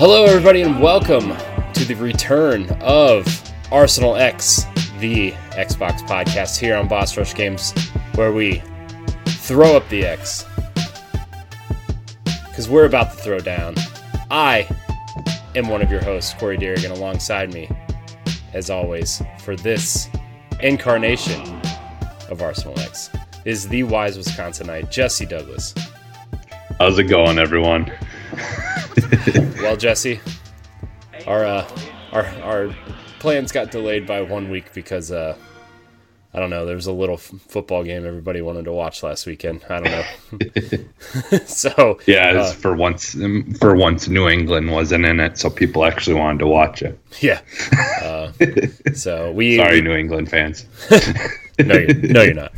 Hello, everybody, and welcome to the return of Arsenal X, the Xbox podcast here on Boss Rush Games, where we throw up the X. Because we're about to throw down. I am one of your hosts, Corey Deering, and alongside me, as always, for this incarnation of Arsenal X is the wise Wisconsinite, Jesse Douglas. How's it going, everyone? well, Jesse, our uh, our our plans got delayed by one week because uh, I don't know. There was a little f- football game everybody wanted to watch last weekend. I don't know. so yeah, uh, for once, um, for once, New England wasn't in it, so people actually wanted to watch it. Yeah. Uh, so we sorry, New England fans. no, you're, no, you're not.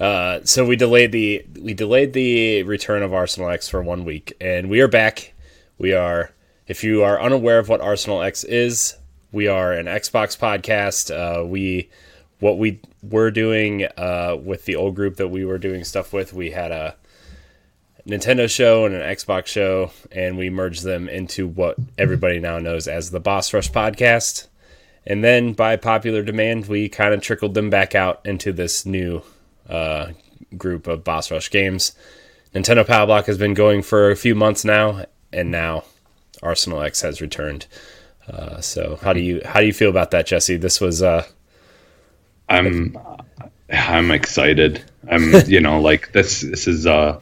Uh, so we delayed the we delayed the return of Arsenal X for one week, and we are back. We are. If you are unaware of what Arsenal X is, we are an Xbox podcast. Uh, we what we were doing uh, with the old group that we were doing stuff with. We had a Nintendo show and an Xbox show, and we merged them into what everybody now knows as the Boss Rush podcast. And then, by popular demand, we kind of trickled them back out into this new uh, group of Boss Rush games. Nintendo Power Block has been going for a few months now, and now Arsenal X has returned. Uh, so how do you how do you feel about that, Jesse? This was uh, I'm I'm excited. I'm you know like this this is uh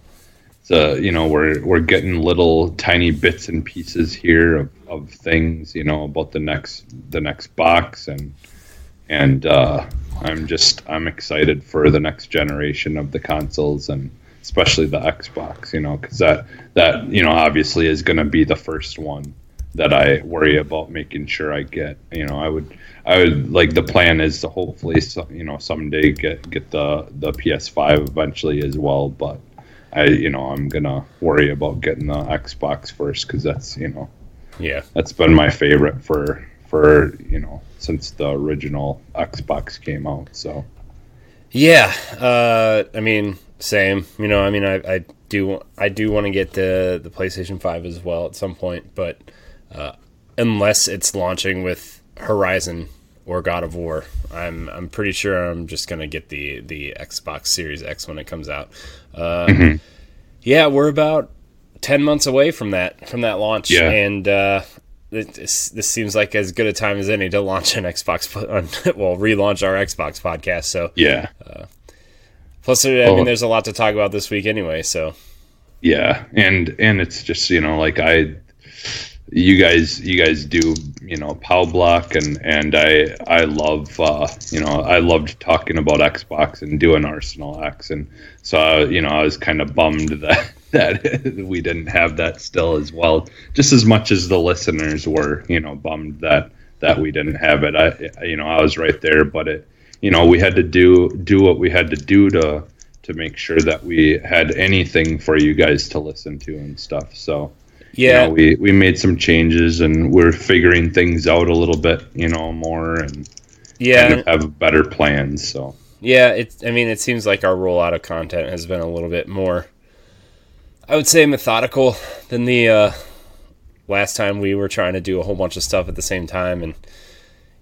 so you know we're we're getting little tiny bits and pieces here of, of things you know about the next the next box and and uh, I'm just I'm excited for the next generation of the consoles and especially the Xbox, you know, because that that you know obviously is going to be the first one that I worry about making sure I get. You know, I would I would like the plan is to hopefully you know someday get get the the PS5 eventually as well, but I you know I'm gonna worry about getting the Xbox first because that's you know yeah that's been my favorite for for you know since the original Xbox came out. So yeah, uh, I mean same. You know, I mean I, I do I do want to get the the PlayStation Five as well at some point, but uh, unless it's launching with Horizon or God of War, I'm I'm pretty sure I'm just gonna get the the Xbox Series X when it comes out. Uh, mm-hmm. Yeah, we're about ten months away from that from that launch, yeah. and uh, this, this seems like as good a time as any to launch an Xbox, well, relaunch our Xbox podcast. So yeah. Uh, plus, I well, mean, there's a lot to talk about this week anyway. So yeah, and and it's just you know like I, you guys you guys do you know Pow Block and and I I love uh, you know I loved talking about Xbox and doing Arsenal X and so you know I was kind of bummed that that we didn't have that still as well, just as much as the listeners were, you know, bummed that that we didn't have it. I, you know, I was right there, but it, you know, we had to do do what we had to do to to make sure that we had anything for you guys to listen to and stuff. So, yeah, you know, we we made some changes and we're figuring things out a little bit, you know, more and yeah, kind of have better plans. So. Yeah, it's. I mean, it seems like our rollout of content has been a little bit more I would say methodical than the uh, last time we were trying to do a whole bunch of stuff at the same time, and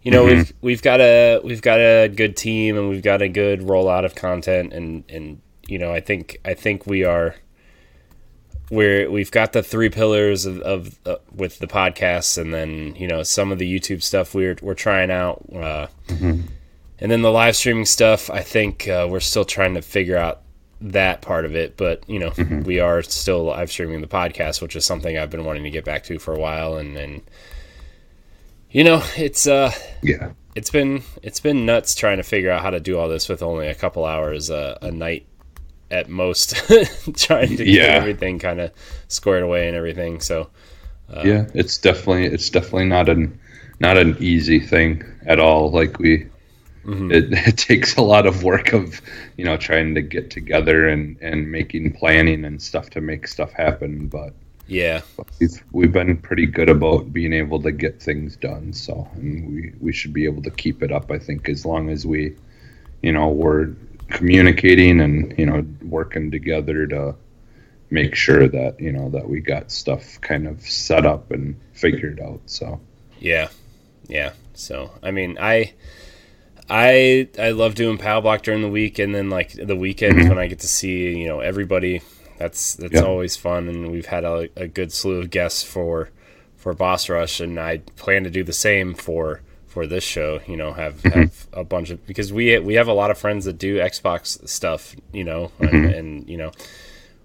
you know mm-hmm. we've we've got a we've got a good team and we've got a good rollout of content, and and you know I think I think we are we're we've got the three pillars of, of uh, with the podcasts, and then you know some of the YouTube stuff we're we're trying out. Uh, mm-hmm. And then the live streaming stuff, I think uh, we're still trying to figure out that part of it, but you know, mm-hmm. we are still live streaming the podcast, which is something I've been wanting to get back to for a while, and and you know, it's uh, yeah, it's been it's been nuts trying to figure out how to do all this with only a couple hours uh, a night at most, trying to yeah. get everything kind of squared away and everything. So uh, yeah, it's definitely it's definitely not an not an easy thing at all. Like we Mm-hmm. It, it, takes a lot of work of you know trying to get together and and making planning and stuff to make stuff happen but yeah we've we've been pretty good about being able to get things done so and we we should be able to keep it up i think as long as we you know we're communicating and you know working together to make sure that you know that we got stuff kind of set up and figured out. So yeah, yeah. So I mean, I I I love doing paddle block during the week, and then like the weekends mm-hmm. when I get to see you know everybody. That's that's yep. always fun, and we've had a, a good slew of guests for for Boss Rush, and I plan to do the same for for this show. You know, have mm-hmm. have a bunch of because we we have a lot of friends that do Xbox stuff. You know, mm-hmm. and, and, you know,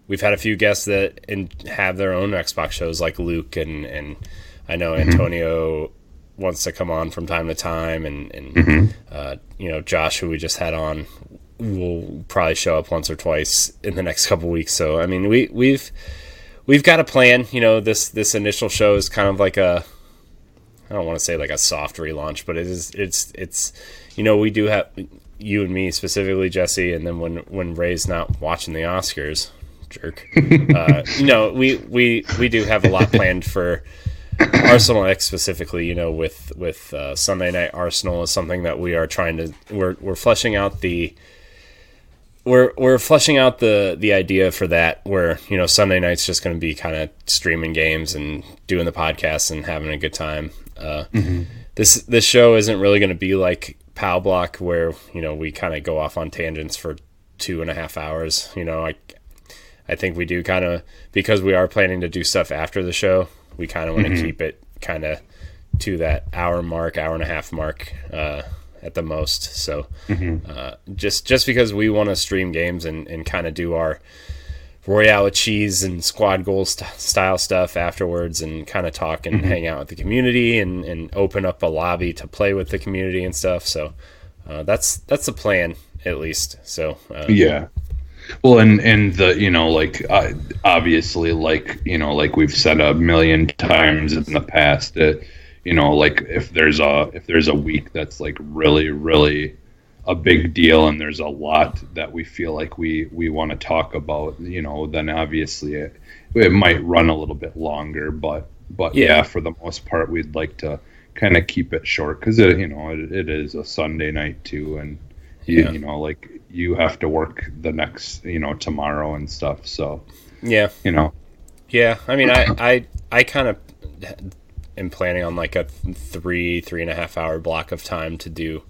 we've had a few guests that and have their own Xbox shows, like Luke and and I know mm-hmm. Antonio wants to come on from time to time, and and mm-hmm. uh, you know Josh, who we just had on, will probably show up once or twice in the next couple weeks. So I mean, we we've we've got a plan. You know, this this initial show is kind of like a I don't want to say like a soft relaunch, but it is it's it's you know we do have you and me specifically, Jesse, and then when when Ray's not watching the Oscars, jerk. uh, you know, we we we do have a lot planned for Arsenal X specifically, you know, with with uh, Sunday Night Arsenal is something that we are trying to we're we're fleshing out the we're we're fleshing out the the idea for that where you know Sunday night's just going to be kind of streaming games and doing the podcast and having a good time. Uh, mm-hmm. This this show isn't really going to be like Pow Block where you know we kind of go off on tangents for two and a half hours. You know, I I think we do kind of because we are planning to do stuff after the show we kind of want to mm-hmm. keep it kind of to that hour mark, hour and a half mark uh, at the most. So mm-hmm. uh, just just because we want to stream games and, and kind of do our Royale cheese and squad goals st- style stuff afterwards and kind of talk and mm-hmm. hang out with the community and, and open up a lobby to play with the community and stuff. So uh, that's that's the plan at least. So uh, yeah, well, and and the you know like uh, obviously like you know like we've said a million times in the past that you know like if there's a if there's a week that's like really really a big deal and there's a lot that we feel like we we want to talk about you know then obviously it, it might run a little bit longer but but yeah. yeah for the most part we'd like to kind of keep it short because it you know it, it is a sunday night too and you, yeah. you know like you have to work the next you know tomorrow and stuff so yeah you know yeah i mean i i i kind of am planning on like a three three and a half hour block of time to do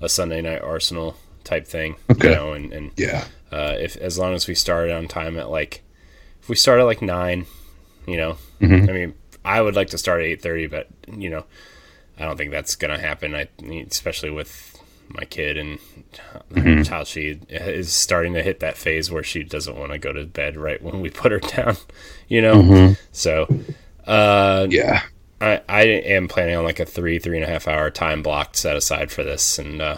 a sunday night arsenal type thing okay. you know and, and yeah uh, if as long as we start on time at like if we start at like nine you know mm-hmm. i mean i would like to start at 8.30 but you know i don't think that's gonna happen i especially with my kid and mm-hmm. how she is starting to hit that phase where she doesn't want to go to bed right when we put her down, you know? Mm-hmm. So, uh, yeah, I, I am planning on like a three, three and a half hour time block set aside for this. And, uh,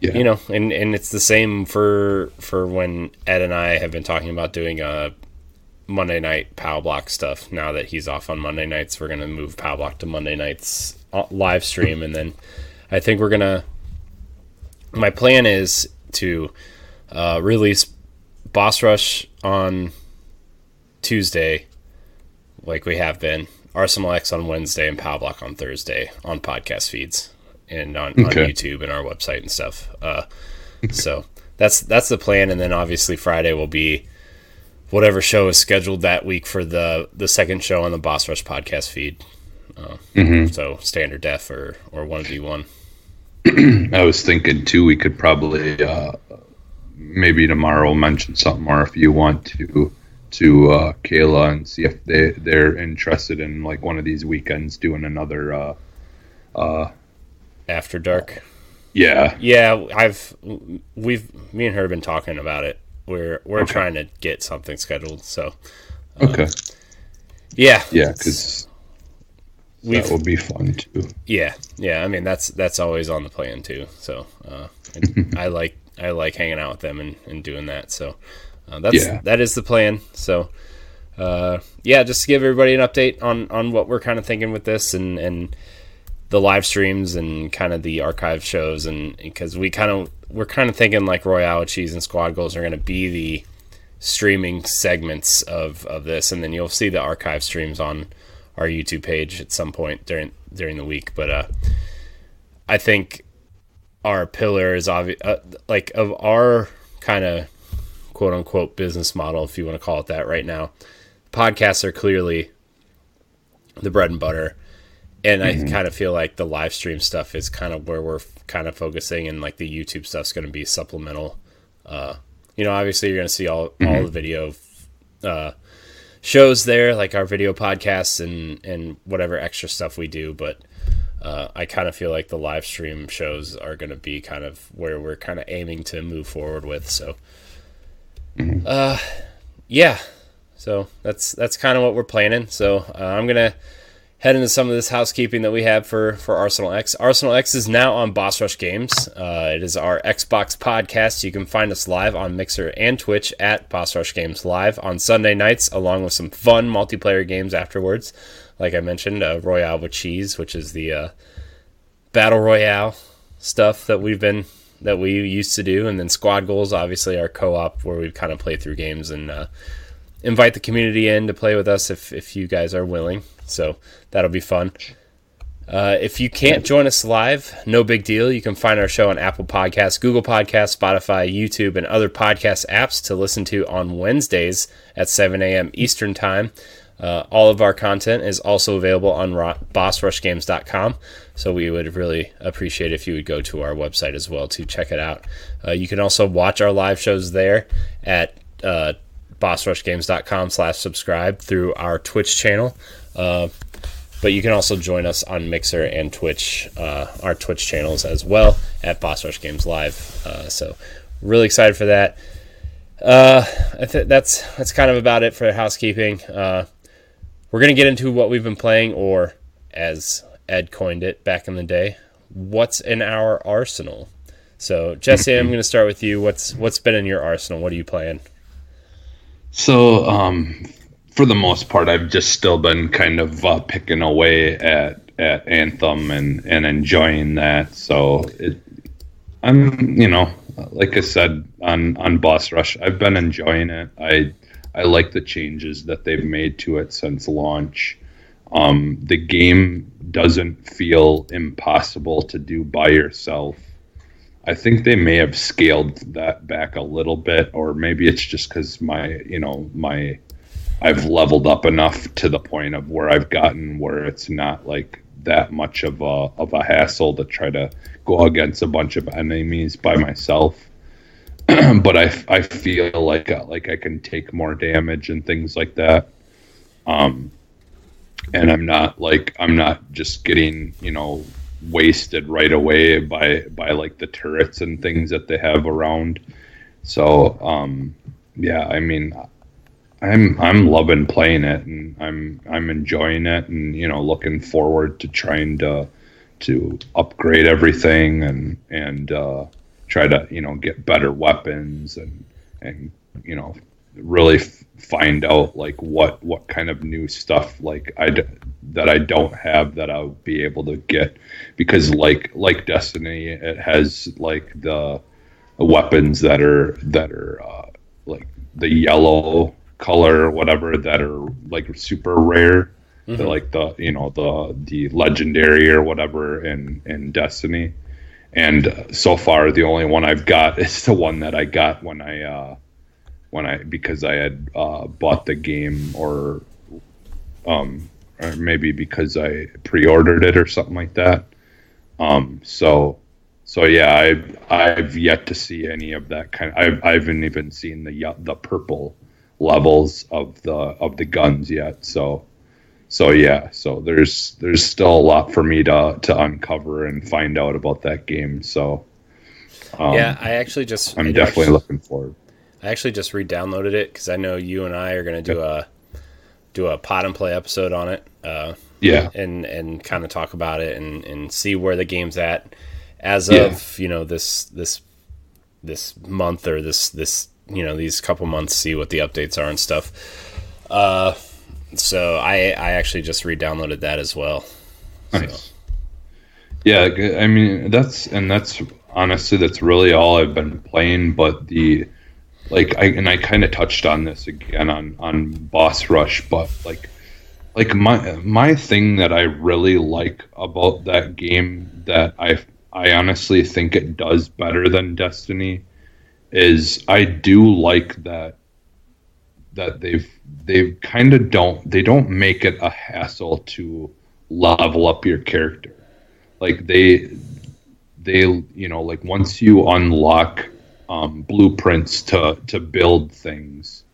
yeah. you know, and, and it's the same for, for when Ed and I have been talking about doing a Monday night Pow Block stuff. Now that he's off on Monday nights, we're going to move Pow Block to Monday nights uh, live stream. And then I think we're going to, my plan is to uh, release Boss Rush on Tuesday, like we have been. Arsenal X on Wednesday and Pow Block on Thursday on podcast feeds and on, okay. on YouTube and our website and stuff. Uh, so that's that's the plan, and then obviously Friday will be whatever show is scheduled that week for the the second show on the Boss Rush podcast feed. Uh, mm-hmm. So standard def or or one v one. I was thinking too, we could probably uh, maybe tomorrow mention something, or if you want to, to uh, Kayla and see if they they're interested in like one of these weekends doing another uh, uh, after dark. Yeah, yeah. I've we've me and her have been talking about it. We're we're okay. trying to get something scheduled. So uh, okay, yeah, yeah, because that will be fun too. Yeah, yeah. I mean, that's that's always on the plan too. So uh, I, like I like hanging out with them and, and doing that. So uh, that's yeah. that is the plan. So uh, yeah, just to give everybody an update on on what we're kind of thinking with this and and the live streams and kind of the archive shows and because we kind of we're kind of thinking like Royale Cheese and Squad Goals are going to be the streaming segments of of this, and then you'll see the archive streams on our YouTube page at some point during during the week. But uh, I think our pillar is obvious, uh, like of our kind of quote unquote business model, if you want to call it that, right now. Podcasts are clearly the bread and butter. And mm-hmm. I kind of feel like the live stream stuff is kind of where we're kind of focusing, and like the YouTube stuff's going to be supplemental. Uh, you know, obviously you're going to see all mm-hmm. all the video uh, shows there, like our video podcasts and and whatever extra stuff we do. But uh, I kind of feel like the live stream shows are going to be kind of where we're kind of aiming to move forward with. So, mm-hmm. uh, yeah. So that's that's kind of what we're planning. So uh, I'm gonna head into some of this housekeeping that we have for for Arsenal X. Arsenal X is now on Boss Rush Games. Uh, it is our Xbox podcast. You can find us live on Mixer and Twitch at Boss Rush Games Live on Sunday nights, along with some fun multiplayer games afterwards. Like I mentioned, uh, Royale with Cheese, which is the uh, battle royale stuff that we've been that we used to do, and then Squad Goals, obviously our co-op where we kind of play through games and uh, invite the community in to play with us if if you guys are willing. So that'll be fun. Uh, if you can't join us live, no big deal. You can find our show on Apple Podcasts, Google Podcasts, Spotify, YouTube, and other podcast apps to listen to on Wednesdays at 7 a.m. Eastern Time. Uh, all of our content is also available on bossrushgames.com. So we would really appreciate if you would go to our website as well to check it out. Uh, you can also watch our live shows there at uh, bossrushgames.com slash subscribe through our Twitch channel. Uh, but you can also join us on Mixer and Twitch, uh, our Twitch channels as well at Boss Rush Games Live. Uh, so really excited for that. Uh, I that's that's kind of about it for housekeeping. Uh, we're gonna get into what we've been playing, or as Ed coined it back in the day, what's in our arsenal. So Jesse, I'm gonna start with you. What's what's been in your arsenal? What are you playing? So um, for the most part, I've just still been kind of uh, picking away at at Anthem and and enjoying that. So it, I'm, you know, like I said on on Boss Rush, I've been enjoying it. I I like the changes that they've made to it since launch. Um, the game doesn't feel impossible to do by yourself. I think they may have scaled that back a little bit, or maybe it's just because my, you know, my I've leveled up enough to the point of where I've gotten where it's not like that much of a of a hassle to try to go against a bunch of enemies by myself. but I, I feel like uh, like I can take more damage and things like that. Um, and I'm not like I'm not just getting you know wasted right away by by like the turrets and things that they have around. So um, yeah, I mean I'm I'm loving playing it and I'm I'm enjoying it and you know looking forward to trying to to upgrade everything and and uh, try to you know get better weapons and and you know really f- find out like what what kind of new stuff like I d- that I don't have that I'll be able to get. Because like like Destiny it has like the weapons that are that are uh, like the yellow color or whatever that are like super rare. Mm-hmm. The, like the you know the the legendary or whatever in in Destiny, and so far the only one I've got is the one that I got when I uh, when I because I had uh, bought the game or um or maybe because I pre-ordered it or something like that. Um, so so yeah, I've I've yet to see any of that kind. Of, I've I haven't even seen the the purple levels of the of the guns yet. So so yeah, so there's there's still a lot for me to to uncover and find out about that game. So um, yeah, I actually just I'm I definitely actually, looking forward. I actually just re-downloaded it because I know you and I are going to do a do a pot and play episode on it. Uh, yeah, and and kind of talk about it and and see where the game's at as of you know this this this month or this this you know these couple months see what the updates are and stuff. Uh, so I I actually just re-downloaded that as well. Nice. So. Yeah, I mean that's and that's honestly that's really all I've been playing. But the like I and I kind of touched on this again on on Boss Rush, but like like my my thing that I really like about that game that I I honestly think it does better than Destiny is I do like that that they've they've kind of don't they don't make it a hassle to level up your character. Like they they you know like once you unlock um, blueprints to to build things,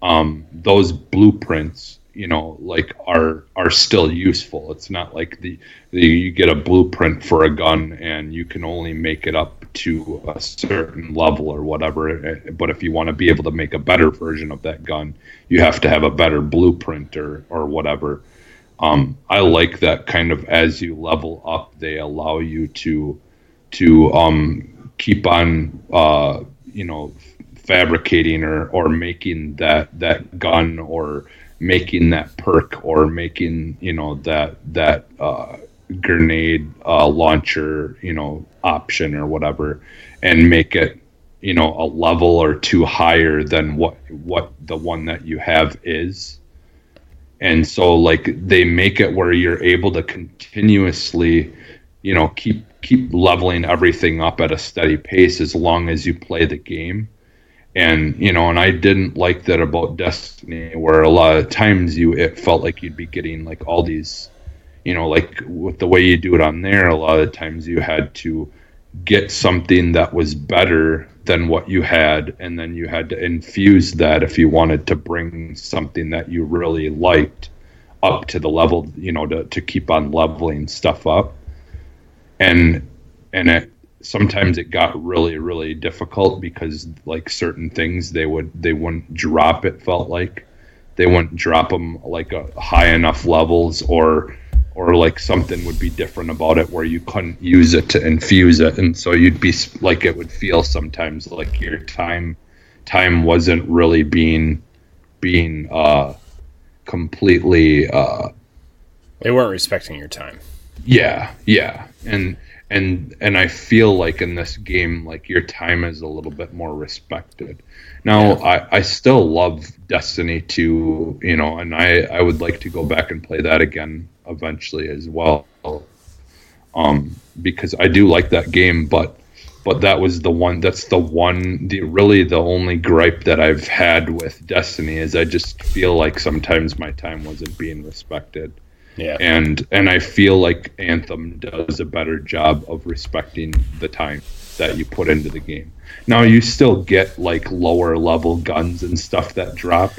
um, those blueprints you know like are are still useful it's not like the, the, you get a blueprint for a gun and you can only make it up to a certain level or whatever but if you want to be able to make a better version of that gun you have to have a better blueprint or or whatever. Um, i like that kind of as you level up they allow you to to um, keep on uh, you know fabricating or or making that that gun or making that perk or making you know that that uh, grenade uh, launcher you know option or whatever and make it you know a level or two higher than what what the one that you have is. And so like they make it where you're able to continuously you know keep keep leveling everything up at a steady pace as long as you play the game. And you know and i didn't like that about destiny where a lot of times you it felt like you'd be getting like all these you know like with the way you do it on there a lot of times you had to get something that was better than what you had and then you had to infuse that if you wanted to bring something that you really liked up to the level you know to, to keep on leveling stuff up. And and it sometimes it got really really difficult because like certain things they would they wouldn't drop it felt like. They wouldn't drop them like a high enough levels or or like something would be different about it where you couldn't use it to infuse it and so you'd be like it would feel sometimes like your time time wasn't really being being uh completely uh they weren't respecting your time yeah yeah and and and I feel like in this game, like your time is a little bit more respected. Now, yeah. I I still love Destiny 2, you know, and I I would like to go back and play that again eventually as well, um, because I do like that game, but but that was the one that's the one the really the only gripe that I've had with Destiny is I just feel like sometimes my time wasn't being respected. Yeah. And and I feel like Anthem does a better job of respecting the time that you put into the game. Now you still get like lower level guns and stuff that drop.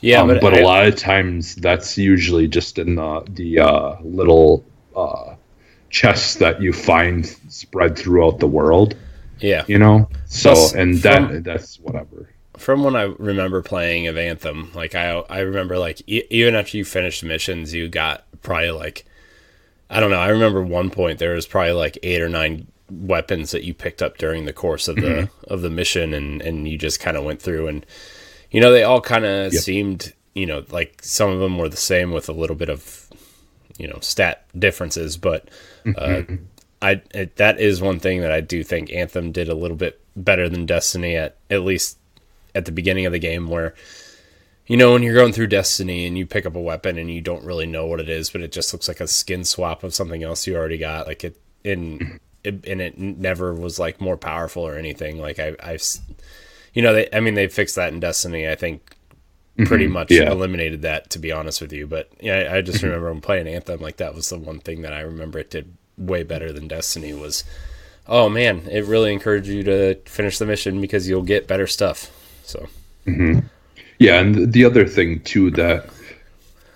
Yeah, um, but, but I, a lot of times that's usually just in the the uh, little uh, chests that you find spread throughout the world. Yeah, you know. So Plus, and that from, that's whatever from when I remember playing of Anthem, like I I remember like e- even after you finished missions, you got probably like I don't know. I remember one point there was probably like eight or nine weapons that you picked up during the course of the mm-hmm. of the mission, and and you just kind of went through, and you know they all kind of yep. seemed you know like some of them were the same with a little bit of you know stat differences, but. Uh, mm-hmm. I it, that is one thing that I do think Anthem did a little bit better than Destiny at at least at the beginning of the game where you know when you're going through destiny and you pick up a weapon and you don't really know what it is but it just looks like a skin swap of something else you already got like it in it, and it never was like more powerful or anything like I, i've you know they i mean they fixed that in destiny i think pretty mm-hmm. much yeah. eliminated that to be honest with you but yeah i just mm-hmm. remember when playing anthem like that was the one thing that i remember it did way better than destiny was oh man it really encouraged you to finish the mission because you'll get better stuff so, mm-hmm. yeah, and the other thing too that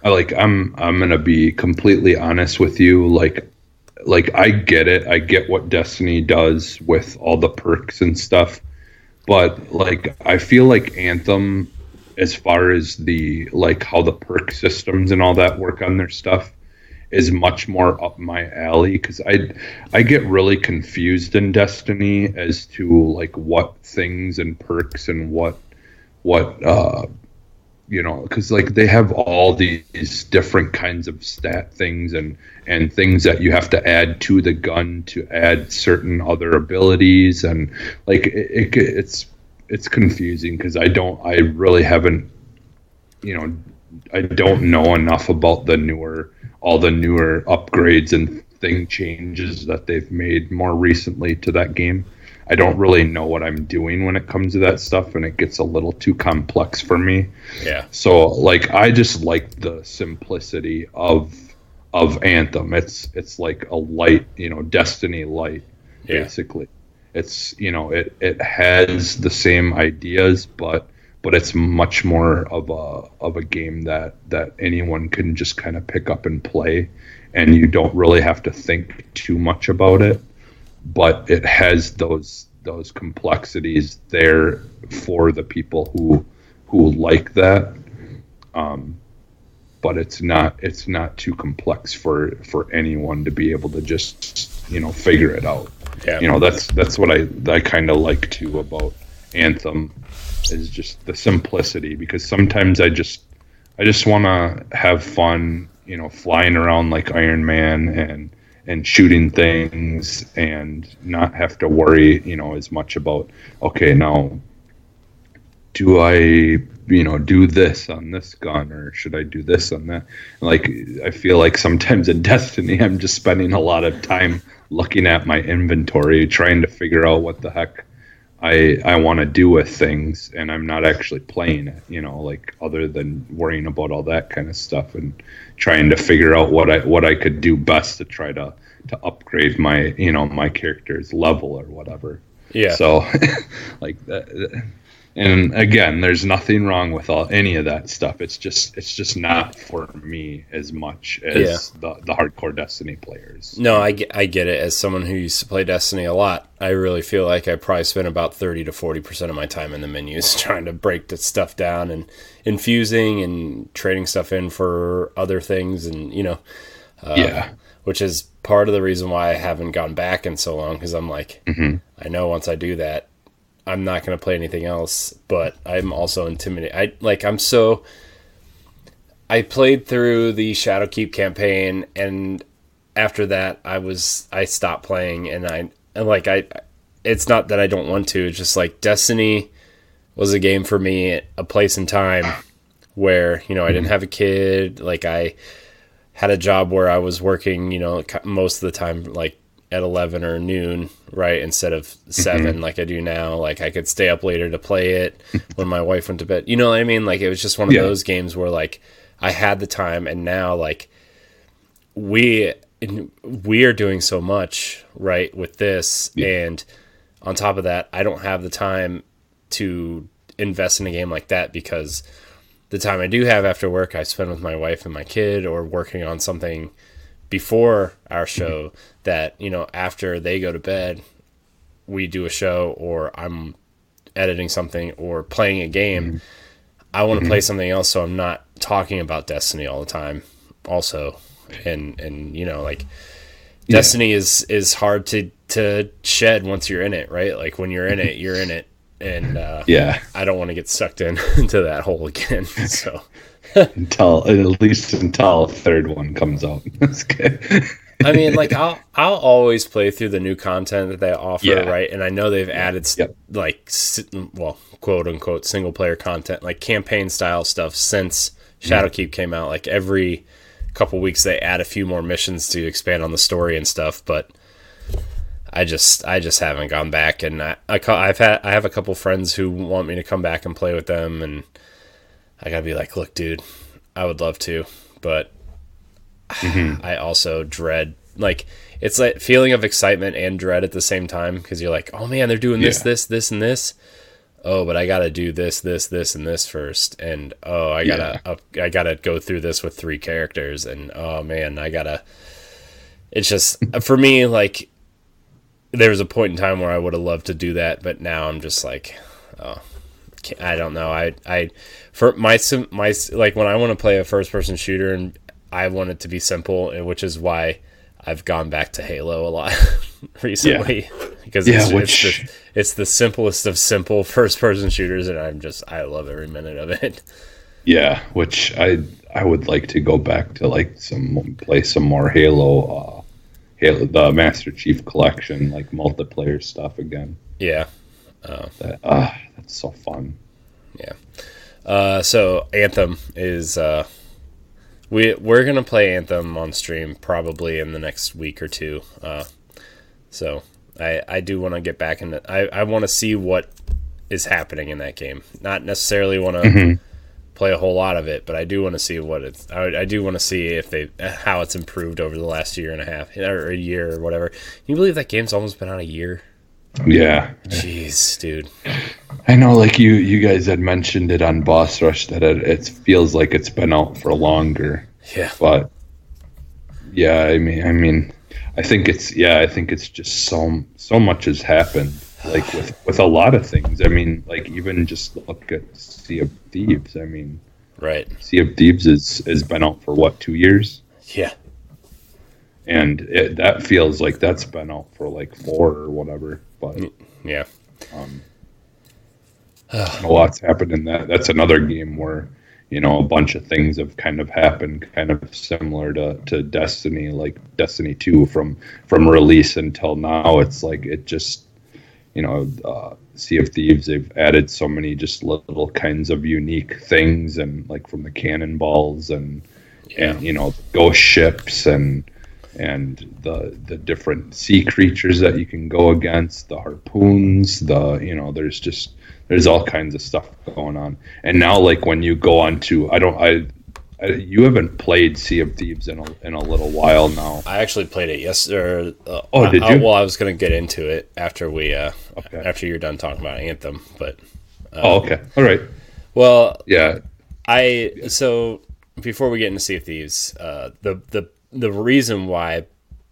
I like, I'm I'm gonna be completely honest with you. Like, like I get it. I get what Destiny does with all the perks and stuff, but like I feel like Anthem, as far as the like how the perk systems and all that work on their stuff, is much more up my alley because I I get really confused in Destiny as to like what things and perks and what what uh you know because like they have all these different kinds of stat things and and things that you have to add to the gun to add certain other abilities and like it, it it's it's confusing because I don't I really haven't you know I don't know enough about the newer all the newer upgrades and thing changes that they've made more recently to that game. I don't really know what I'm doing when it comes to that stuff, and it gets a little too complex for me. Yeah. So like I just like the simplicity of of Anthem. It's it's like a light, you know, Destiny light, Yeah. basically. It's you know it it has the same ideas, but but it's much more of a of a game that that anyone can just kind of pick up and play, and you don't really have to think too much about it. But it has those those complexities there for the people who who like that. Um, but it's not it's not too complex for for anyone to be able to just you know figure it out Yeah. you know that's that's what i i kind of like too about anthem is just the simplicity because sometimes i just i just want to have fun you know flying around like iron man and and shooting things and not have to worry you know as much about okay now do I, you know, do this on this gun or should I do this on that? Like, I feel like sometimes in Destiny, I'm just spending a lot of time looking at my inventory, trying to figure out what the heck I I want to do with things, and I'm not actually playing it, you know, like other than worrying about all that kind of stuff and trying to figure out what I what I could do best to try to to upgrade my you know my character's level or whatever. Yeah. So, like that, and again, there's nothing wrong with all any of that stuff. It's just it's just not for me as much as the the hardcore Destiny players. No, I get, I get it. As someone who used to play Destiny a lot, I really feel like I probably spent about 30 to 40% of my time in the menus trying to break the stuff down and infusing and trading stuff in for other things. And, you know, uh, yeah, which is part of the reason why I haven't gone back in so long because I'm like, Mhm. I know once I do that, I'm not going to play anything else, but I'm also intimidated. I like, I'm so. I played through the Shadowkeep campaign, and after that, I was I stopped playing, and I and like I, it's not that I don't want to. It's just like Destiny was a game for me, a place and time where you know I didn't mm-hmm. have a kid, like I had a job where I was working, you know, most of the time like at 11 or noon, right? Instead of 7 mm-hmm. like I do now. Like I could stay up later to play it when my wife went to bed. You know what I mean? Like it was just one of Yeah. those games where like I had the time and now like we we are doing so much, right, with this and on top of that, I don't have the time to invest in a game like that because the time I do have after work, I spend with my wife and my kid or working on something before our show that, you know, after they go to bed, we do a show or I'm editing something or playing a game. I want to play something else so I'm not talking about Destiny all the time also. And and you know, like Destiny is is hard to to shed once you're in it, right? Like when you're in it, you're in it. And uh yeah. I don't want to get sucked in into that hole again. So Until at least until a third one comes out. That's good. I mean, like I'll I'll always play through the new content that they offer, Yeah. right? And I know they've added Yep. like well, quote unquote single player content, like campaign style stuff since mm-hmm. Shadowkeep came out. Like every couple weeks they add a few more missions to expand on the story and stuff, but I just I just haven't gone back and I, I I've had I have a couple friends who want me to come back and play with them and I got to be like, "Look, dude, I would love to, but mm-hmm. I also dread like it's like feeling of excitement and dread at the same time because you're like, oh man, they're doing this, Yeah. this, this, and this. Oh, but I gotta do this, this, this, and this first, and oh, I gotta, up, I gotta go through this with three characters, and oh man, I gotta. It's just for me like there was a point in time where I would have loved to do that, but now I'm just like, oh, I don't know. I I for my my like when I want to play a first person shooter and I want it to be simple, which is why I've gone back to Halo a lot recently because Yeah, it's, which- it's, the, it's the simplest of simple first person shooters, and I'm just I love every minute of it. Yeah, which I I would like to go back to like some play some more Halo, uh, Halo the Master Chief Collection like multiplayer stuff again. Yeah. That ah, that's so fun. Yeah. Uh, so Anthem is uh, we we're gonna play Anthem on stream probably in the next week or two. Uh, so I I do want to get back in. I I want to see what is happening in that game. Not necessarily want to mm-hmm. play a whole lot of it, but I do want to see what it's. I, I do want to see if they how it's improved over the last year and a half or a year or whatever. Can you believe that game's almost been on a year? Yeah. Jeez, dude. I know, like you, you guys had mentioned it on Boss Rush that it, it feels like it's been out for longer. Yeah. But yeah, I mean, I mean, I think it's yeah, I think it's just so so much has happened. Like with with a lot of things. I mean, like even just look at Sea of Thieves. I mean, right. Sea of Thieves is has been out for what two years? Yeah. And it, that feels like that's been out for like four or whatever. But yeah, um, a lot's happened in that. That's another game where you know a bunch of things have kind of happened kind of similar to, to destiny like destiny 2 from from release until now it's like it just you know uh, sea of thieves they've added so many just little kinds of unique things and like from the cannonballs and yeah. and you know ghost ships and and the the different sea creatures that you can go against the harpoons the you know there's just there's all kinds of stuff going on. And now, like when you go on to, I don't, I, I you haven't played Sea of Thieves in a in a little while now. I actually played it yesterday. Uh, oh, did you? well, I was going to get into it after we, uh, okay. after you're done talking about Anthem, but. Um, oh, okay. All right. Well, yeah. I so before we get into Sea of Thieves, uh, the the the reason why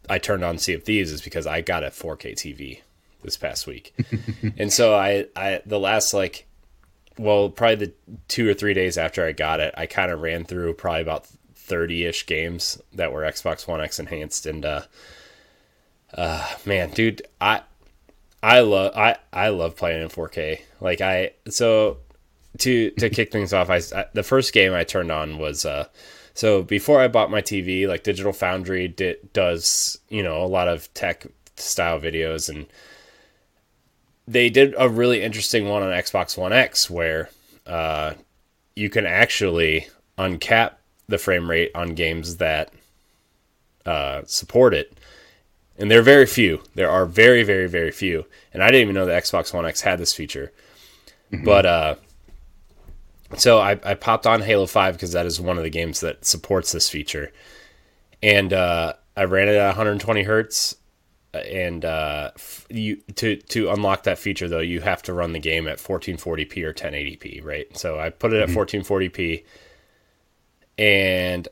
I turned on Sea of Thieves is because I got a 4K TV this past week. and so I, I, the last like, well, probably the two or three days after I got it, I kind of ran through probably about 30 ish games that were Xbox One X enhanced. And, uh, uh, man, dude, I, I love, I, I love playing in 4K. Like I, so to, to kick things off, I, I the first game I turned on was, uh, so before I bought my TV, like Digital Foundry did, does, you know, a lot of tech style videos and they did a really interesting one on Xbox One X where uh, you can actually uncap the frame rate on games that uh, support it. And there are very few. There are very, very, very few. And I didn't even know the Xbox One X had this feature. Mm-hmm. But uh, so I, I popped on Halo 5 because that is one of the games that supports this feature. And uh, I ran it at 120 hertz and uh, you to to unlock that feature though you have to run the game at 1440p or 1080p right so i put it at mm-hmm. 1440p and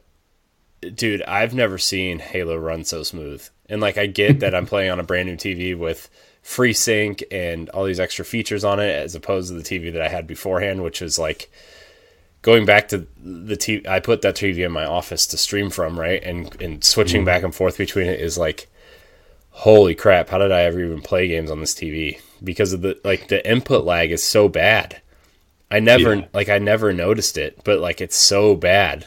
dude i've never seen halo run so smooth and like i get that i'm playing on a brand new tv with FreeSync and all these extra features on it as opposed to the tv that i had beforehand which is like going back to the TV, I put that TV in my office to stream from, right? And and switching mm-hmm. back and forth between it is like holy crap, how did I ever even play games on this TV? Because of the like the input lag is so bad. I never yeah. like I never noticed it, but like it's so bad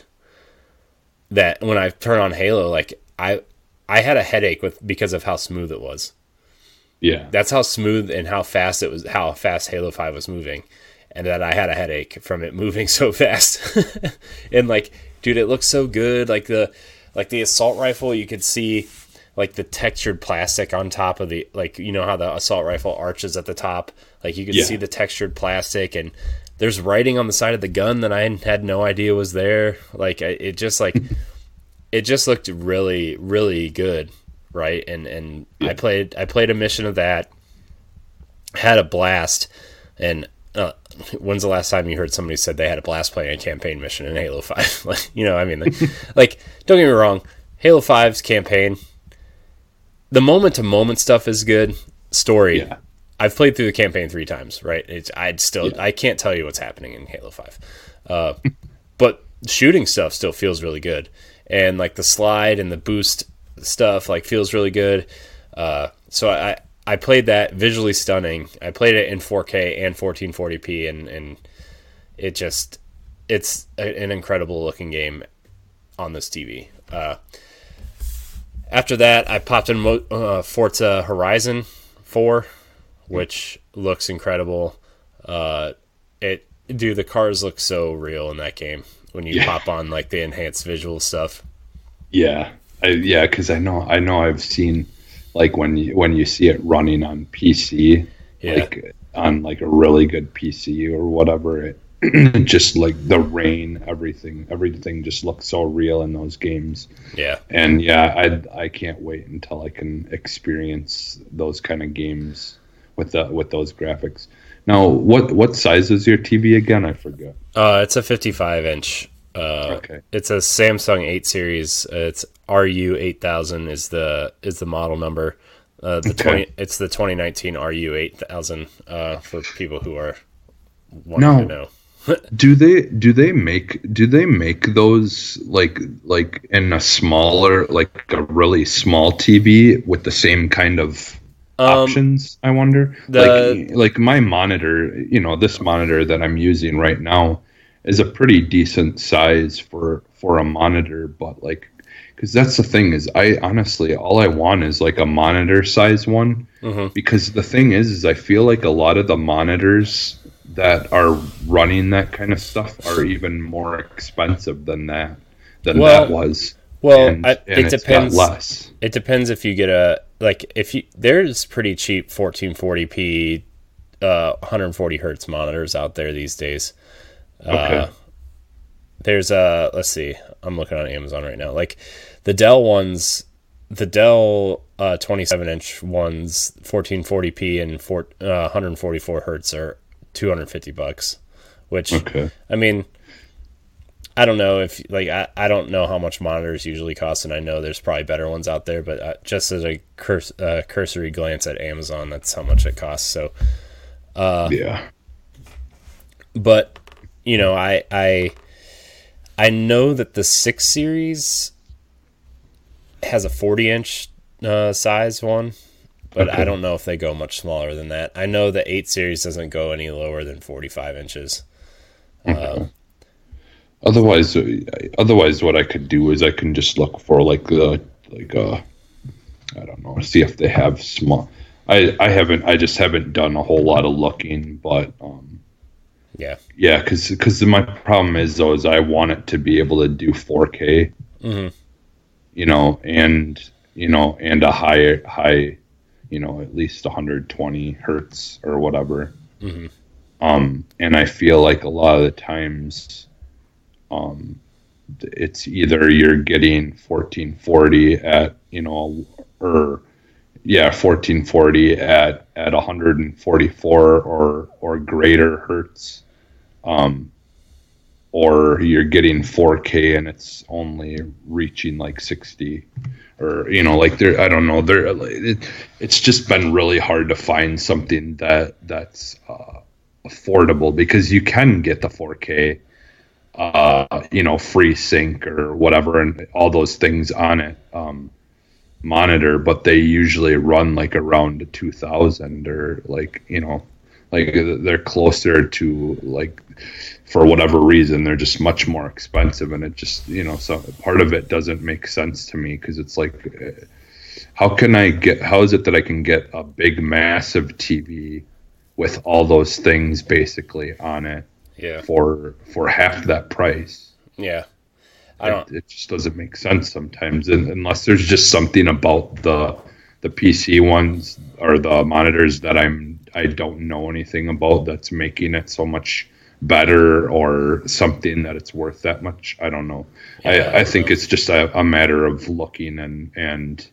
that when I turn on Halo, like I I had a headache with because of how smooth it was. Yeah. That's how smooth and how fast it was how fast Halo 5 was moving. And that I had a headache from it moving so fast. and like, dude, it looks so good. Like the like the assault rifle, you could see like the textured plastic on top of the like you know how the assault rifle arches at the top like you can yeah. see the textured plastic and there's writing on the side of the gun that I had no idea was there like it just like it just looked really really good right and and yeah. I played I played a mission of that had a blast and uh, when's the last time you heard somebody said they had a blast playing a campaign mission in Halo 5 like you know I mean like, like don't get me wrong Halo 5's campaign the moment to moment stuff is good. Story. Yeah. I've played through the campaign three times, right? It's I'd still yeah. I can't tell you what's happening in Halo Five, uh, but shooting stuff still feels really good, and like the slide and the boost stuff like feels really good. Uh, so I I played that visually stunning. I played it in 4K and 1440p, and and it just it's a, an incredible looking game on this TV. Uh, after that, I popped in uh, Forza Horizon 4, which looks incredible. Uh, it do the cars look so real in that game when you yeah. pop on like the enhanced visual stuff. Yeah, I, yeah, because I know I know I've seen like when you when you see it running on PC, Yeah. like on like a really good PC or whatever, it just like the rain, everything, everything just looks so real in those games. Yeah. And yeah, I I can't wait until I can experience those kind of games with the with those graphics. Now, what what size is your TV again? I forget. Uh, it's a 55 inch. Uh, Okay. It's a Samsung 8 series. Uh, it's RU 8000 is the is the model number. Uh, the Okay. 20 it's the 2019 RU 8000 uh, for people who are wanting No. to know. Do they do they make do they make those like like in a smaller like a really small TV with the same kind of options? I wonder. Um, the- like like my monitor, you know, this monitor that I'm using right now is a pretty decent size for for a monitor, but like because that's the thing is I honestly all I want is like a monitor size one Mhm. because the thing is is I feel like a lot of the monitors that are running that kind of stuff are even more expensive than that than Well- that was. Well, and, I, and it depends. less. It depends if you get a like if you there's pretty cheap 1440p uh 140 hertz monitors out there these days. Okay. Uh, there's a let's see, I'm looking on Amazon right now. Like the Dell ones, the Dell uh 27 inch ones, 1440p and four, uh, 144 hertz are 250 bucks. Which okay. I mean, I don't know if like I, I don't know how much monitors usually cost, and I know there's probably better ones out there. But uh, just as a curs- uh, cursory glance at Amazon, that's how much it costs. So, uh, yeah. but you know, I I I know that the six series has a 40 inch uh, size one, but I don't know if they go much smaller than that. I know the eight series doesn't go any lower than 45 inches. Otherwise, uh, otherwise, what I could do is I can just look for like the like uh, I don't know, see if they have small. I I haven't. I just haven't done a whole lot of looking, but um, Yeah. yeah, because because my problem is though is I want it to be able to do 4K, Mhm. you know, and you know, and a high high, you know, at least 120 hertz or whatever. Mhm. Um, and I feel like a lot of the times, um, it's either you're getting 1440 at you know, or yeah, 1440 at at 144 or or greater hertz, um, or you're getting 4K and it's only reaching like 60, or you know, like there. I don't know. There, it, it's just been really hard to find something that that's uh, affordable because you can get the 4K. Uh, you know, free sync or whatever, and all those things on it. Um, monitor, but they usually run like around 2000 or like, you know, like they're closer to like for whatever reason they're just much more expensive and it just, you know, so part of it doesn't make sense to me because it's like uh, how can I get how is it that I can get a big massive TV with all those things basically on it Yeah. for for half that price? Yeah. I don't it, it just doesn't make sense sometimes and, unless there's just something about the the PC ones or the monitors that I'm I don't know anything about that's making it so much better or something that it's worth that much. I don't know. Yeah, I I, I think know. it's just a, a matter of looking and and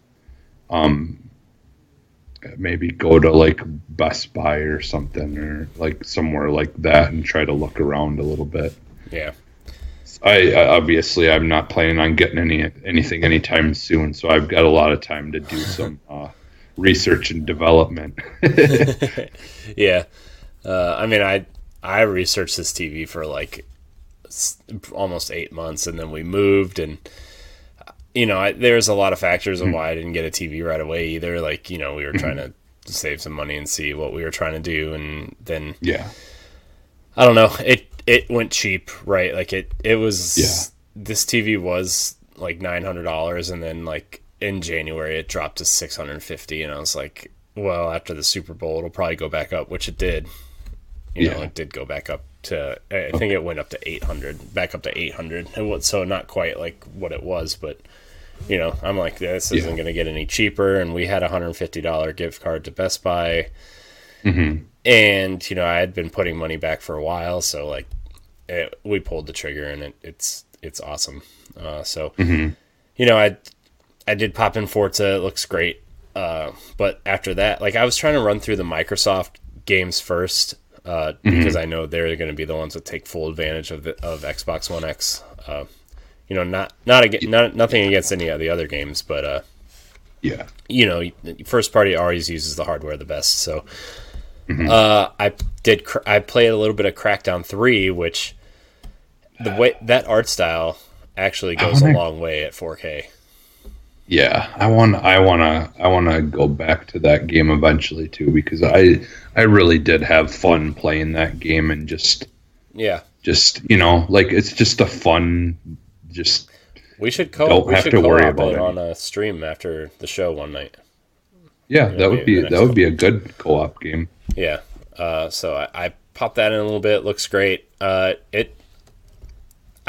um maybe go to like Best Buy or something or like somewhere like that and try to look around a little bit. yeah. I, I obviously I'm not planning on getting any anything anytime soon, so I've got a lot of time to do some uh, research and development. yeah. Uh, I mean, I I researched this TV for like almost eight months, and then we moved, and you know, I, there's a lot of factors of why I didn't get a TV right away either. Like, you know, we were trying to save some money and see what we were trying to do, and then yeah, I don't know. It it went cheap, right? Like it it was Yeah. this TV was like nine hundred dollars, and then like in January it dropped to six hundred and fifty, and I was like, well, after the Super Bowl it'll probably go back up, which it did. You know, Yeah. it did go back up to. I think it went up to eight hundred, back up to eight hundred. It was so not quite like what it was, but you know, I'm like, this isn't Yeah. going to get any cheaper. And we had a $150 gift card to Best Buy. Mm-hmm. And, you know, I had been putting money back for a while. So, like, it, we pulled the trigger and it, it's, it's awesome. Uh, so, Mm-hmm. you know, I, I did pop in Forza. It looks great. Uh, but after that, like, I was trying to run through the Microsoft games first. Uh, because I know they're going to be the ones that take full advantage of the, of Xbox One X. Uh, you know, not not against, not nothing against any of the other games, but uh, Yeah. you know, first party always uses the hardware the best. So, uh, I did cr- I played a little bit of Crackdown Three, which the way that art style actually goes a wanna- long way at 4K. Yeah, I want I want to I want to go back to that game eventually too because I I really did have fun playing that game and just Yeah, just you know like it's just a fun just we should co Don't we have should to worry about it on a stream after the show one night. yeah that would maybe be that would be a good co-op game. Yeah. Uh, so I, I popped that in a little bit. Looks great. Uh, it.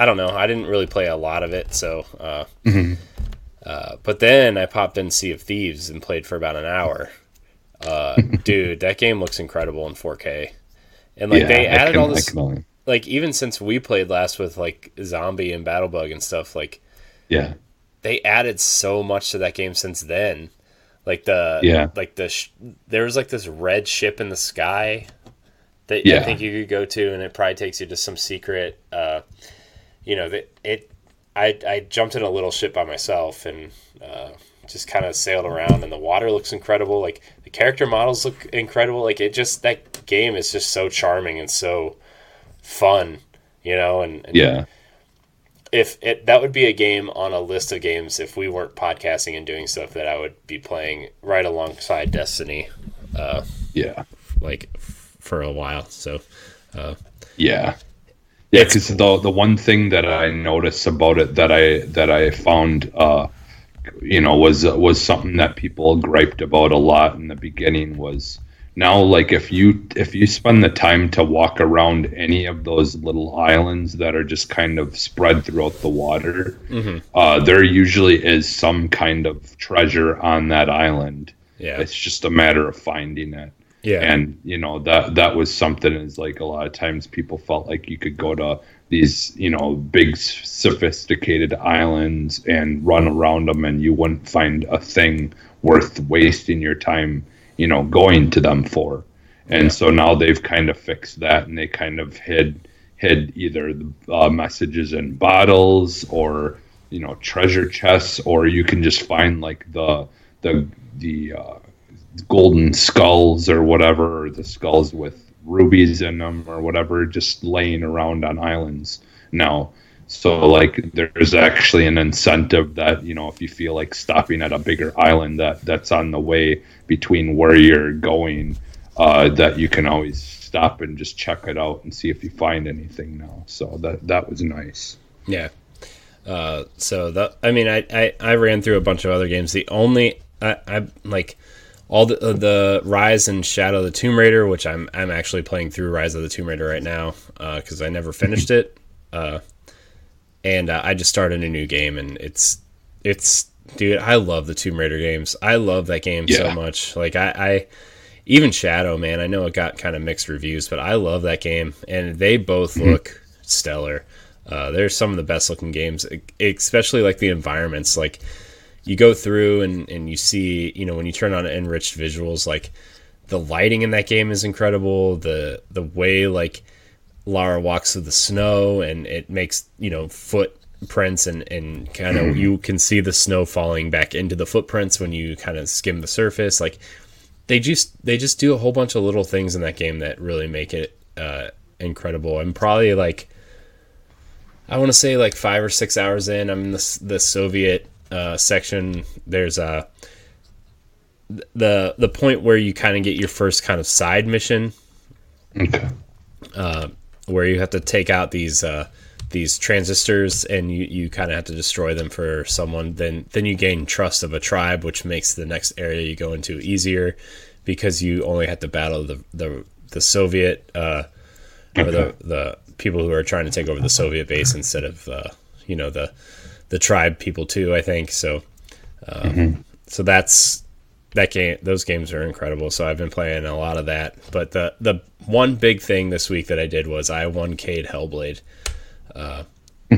I don't know. I didn't really play a lot of it, so. Uh, uh, but then I popped in Sea of Thieves and played for about an hour. Uh, dude, that game looks incredible in 4K. And like yeah, they added can- all this, like even since we played last with like Zombie and Battlebug and stuff, like yeah they added so much to that game since then. Like the Yeah. like the sh- there was like this red ship in the sky that I think you could go to, and it probably takes you to some secret. Uh, you know that it. I I jumped in a little ship by myself and uh, just kind of sailed around, and the water looks incredible. Like the character models look incredible. Like it just that game is just so charming and so fun. You know, and, and yeah if it that would be a game on a list of games if we weren't podcasting and doing stuff that I would be playing right alongside Destiny, uh, yeah like f- for a while. So uh, Yeah. Yeah, because the the one thing that I noticed about it that I that I found uh you know was was something that people griped about a lot in the beginning was now like if you if you spend the time to walk around any of those little islands that are just kind of spread throughout the water uh, there usually is some kind of treasure on that island. Yeah, it's just a matter of finding it yeah, and you know that that was something is like a lot of times people felt like you could go to these you know big sophisticated islands and run around them and you wouldn't find a thing worth wasting your time you know going to them for. And so now they've kind of fixed that and they kind of hid hid either the uh, messages in bottles or you know treasure chests or you can just find like the the the uh, golden skulls or whatever, or the skulls with rubies in them or whatever, just laying around on islands now. So like there's actually an incentive that, you know, if you feel like stopping at a bigger island that that's on the way between where you're going, uh, that you can always stop and just check it out and see if you find anything now. So that that was nice. yeah. Uh, so that I mean, I, I I ran through a bunch of other games. The only I I like all the uh, the Rise and Shadow of the Tomb Raider, which I'm I'm actually playing through Rise of the Tomb Raider right now because I never finished it. Uh, and uh, I just started a new game, and it's it's dude, I love the Tomb Raider games. I love that game so much. Like I, I even Shadow, man. I know it got kind of mixed reviews, but I love that game, and they both look stellar. Uh, they're some of the best looking games, especially like the environments. Like you go through and, and you see, you know, when you turn on enriched visuals, like the lighting in that game is incredible. The the way like Lara walks through the snow and it makes you know footprints and and kind of you can see the snow falling back into the footprints when you kind of skim the surface. Like they just they just do a whole bunch of little things in that game that really make it uh, incredible. I'm probably like I want to say like five or six hours in. I'm in the the Soviet uh, section. There's a the the point where you kind of get your first kind of side mission Okay. where you have to take out these uh, these transistors and you, you kind of have to destroy them for someone. Then then you gain trust of a tribe, which makes the next area you go into easier because you only have to battle the the, the Soviet uh, or the the people who are trying to take over the Soviet base instead of uh, you know the the tribe people too. I think so. Um, mm-hmm. So that's that game. Those games are incredible. So I've been playing a lot of that. But the the one big thing this week that I did was I one K'd Hellblade. Uh,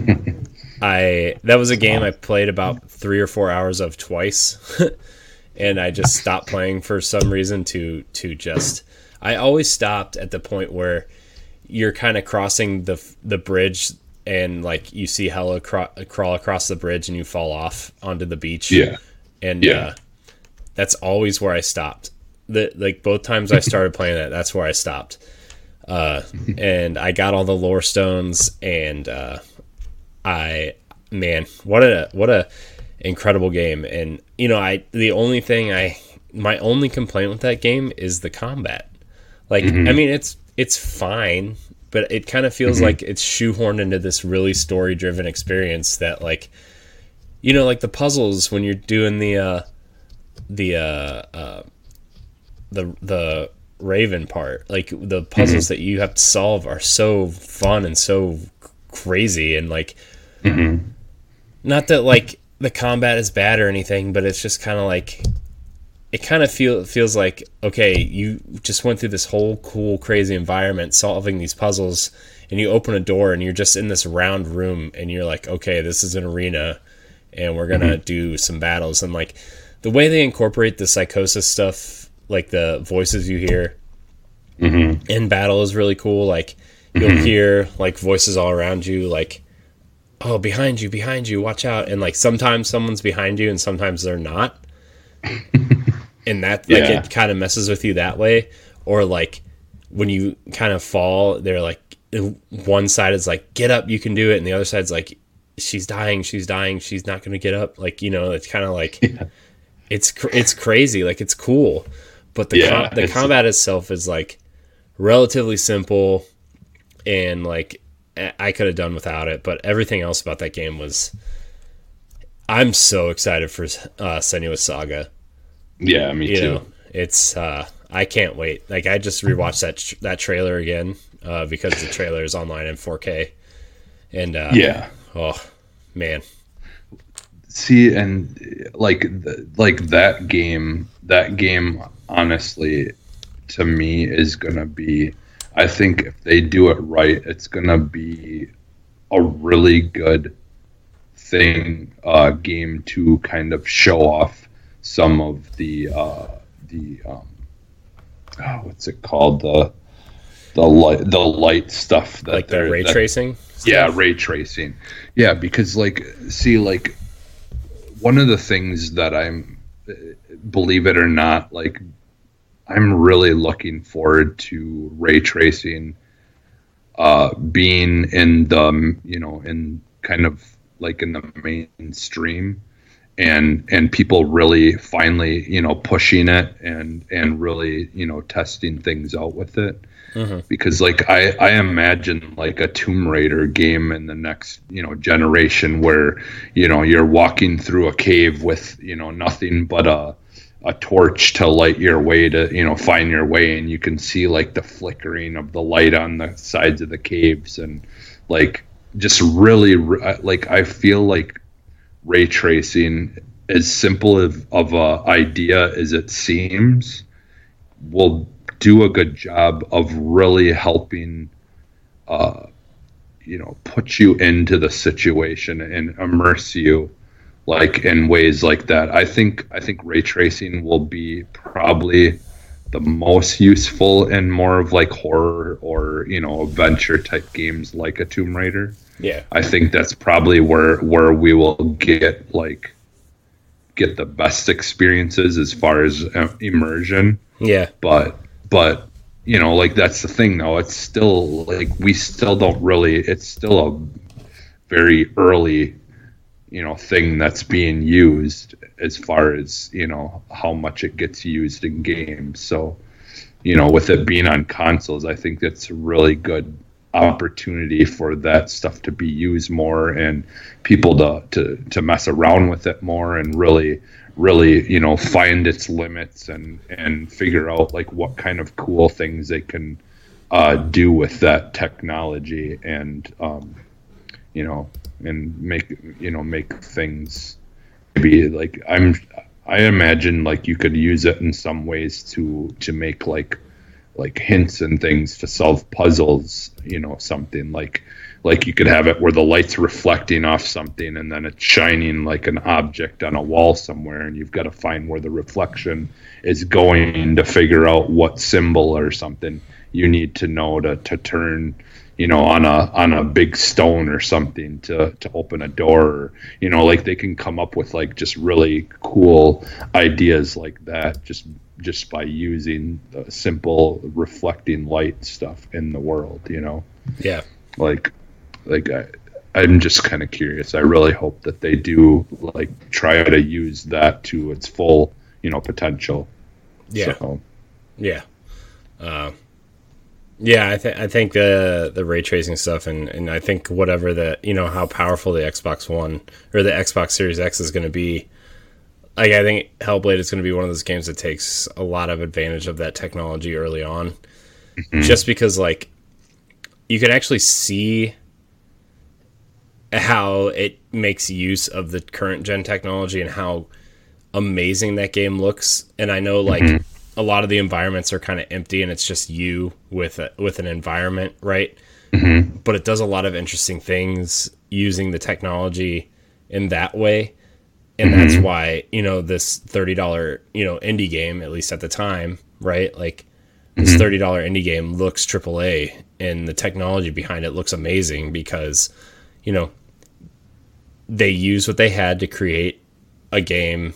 I that was a game I played about three or four hours of twice, and I just stopped playing for some reason to to just. I always stopped at the point where you're kind of crossing the the bridge and like you see Hella crawl, crawl across the bridge and you fall off onto the beach. Yeah, and yeah, uh, that's always where I stopped. The like both times I started playing that, that's where I stopped. Uh, and I got all the lore stones, and uh, I man, what a what a incredible game. And you know, I the only thing I my only complaint with that game is the combat. Like, mm-hmm. I mean, it's it's fine but it kind of feels mm-hmm. like it's shoehorned into this really story driven experience that like you know like the puzzles when you're doing the uh the uh, uh the the raven part like the puzzles mm-hmm. that you have to solve are so fun and so crazy and like mm-hmm. not that like the combat is bad or anything but it's just kind of like it kind of feel feels like okay, you just went through this whole cool, crazy environment solving these puzzles, and you open a door and you're just in this round room, and you're like, okay, this is an arena, and we're gonna mm-hmm. do some battles, and like the way they incorporate the psychosis stuff, like the voices you hear mm-hmm. in battle, is really cool. Like you'll mm-hmm. hear like voices all around you, like oh behind you, behind you, watch out, and like sometimes someone's behind you, and sometimes they're not. and that like yeah. it kind of messes with you that way or like when you kind of fall they're like one side is like get up you can do it and the other side's like she's dying she's dying she's not going to get up like you know it's kind of like yeah. it's it's crazy like it's cool but the yeah, com- the combat itself is like relatively simple and like I could have done without it but everything else about that game was I'm so excited for uh Senua's Saga yeah, me you too. Know, it's uh, I can't wait. Like I just rewatched that tr- that trailer again uh, because the trailer is online in 4K. And uh, yeah, oh man. See, and like like that game, that game, honestly, to me is gonna be. I think if they do it right, it's gonna be a really good thing uh, game to kind of show off some of the uh, the um, oh, what's it called the the light the light stuff that like the ray that, tracing. Stuff? Yeah, ray tracing. Yeah, because like see like one of the things that I'm believe it or not like I'm really looking forward to ray tracing uh, being in the you know in kind of like in the mainstream and and people really finally you know pushing it and and really you know testing things out with it. Mm-hmm. because like I I imagine like a Tomb Raider game in the next you know generation where you know you're walking through a cave with you know nothing but a a torch to light your way to you know find your way. And you can see like the flickering of the light on the sides of the caves. And like just really like I feel like ray tracing, as simple of, of a idea as it seems, will do a good job of really helping, uh, you know, put you into the situation and immerse you, like in ways like that. I think I think ray tracing will be probably the most useful in more of like horror or you know adventure type games like a Tomb Raider. Yeah, I think that's probably where where we will get like get the best experiences as far as uh, immersion. Yeah, but but you know like that's the thing though. It's still like we still don't really. It's still a very early you know thing that's being used as far as you know how much it gets used in games. So you know with it being on consoles i think that's a really good opportunity for that stuff to be used more and people to to to mess around with it more and really really you know find its limits and and figure out like what kind of cool things they can uh, do with that technology and um, you know and make you know make things maybe like I'm I imagine like you could use it in some ways to to make like like hints and things to solve puzzles, you know, something like like you could have it where the light's reflecting off something and then it's shining like an object on a wall somewhere and you've got to find where the reflection is going to figure out what symbol or something you need to know to, to turn you know on a on a big stone or something to to open a door or, you know like they can come up with like just really cool ideas like that just just by using the simple reflecting light stuff in the world you know? Yeah. Like like I, i'm just kind of curious. I really hope that they do like try to use that to its full you know potential. Yeah. So. yeah. Uh, yeah i think i think the the ray tracing stuff and and i think whatever the you know how powerful the xbox one or the xbox series x is going to be like i think hellblade is going to be one of those games that takes a lot of advantage of that technology early on mm-hmm. just because like you can actually see how it makes use of the current gen technology and how amazing that game looks. And I know like mm-hmm. A lot of the environments are kind of empty and it's just you with a, with an environment, right? Mm-hmm. But it does a lot of interesting things using the technology in that way. And mm-hmm. that's why, you know, this $30, you know, indie game, at least at the time, right? Like this $30 mm-hmm. indie game looks AAA and the technology behind it looks amazing because, you know, they use what they had to create a game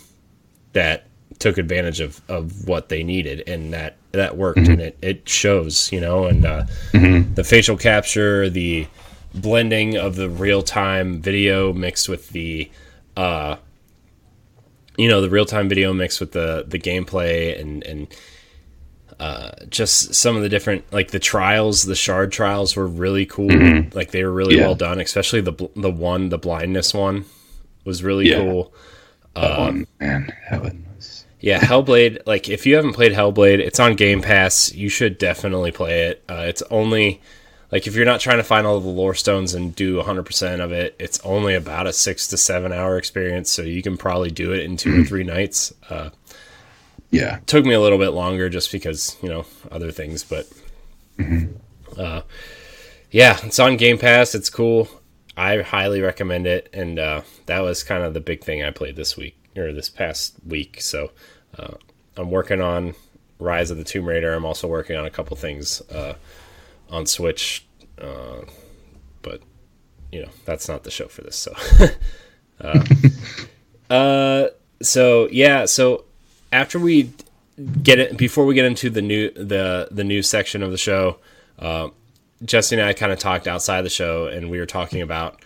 that took advantage of, of what they needed and that that worked mm-hmm. and it, it shows you know and uh, mm-hmm. the facial capture the blending of the real-time video mixed with the uh, you know the real-time video mixed with the the gameplay and and uh, just some of the different like the trials the shard trials were really cool mm-hmm. like they were really yeah. well done especially the the one the blindness one was really yeah. cool um, man that one was yeah hellblade like if you haven't played hellblade it's on game pass. You should definitely play it. Uh, it's only like if you're not trying to find all the lore stones and do 100% of it it's only about a six to seven hour experience so you can probably do it in 2 or mm-hmm. three nights. Uh, yeah. took me a little bit longer just because you know other things but mm-hmm. uh, yeah it's on game pass. It's cool. I highly recommend it and uh, that was kind of the big thing i played this week or this past week. So uh, i'm working on rise of the tomb raider. I'm also working on a couple things uh, on switch uh, but you know that's not the show for this so. Uh, so yeah so after we get it before we get into the new the the news section of the show, uh, Jesse and I kind of talked outside the show, and we were talking about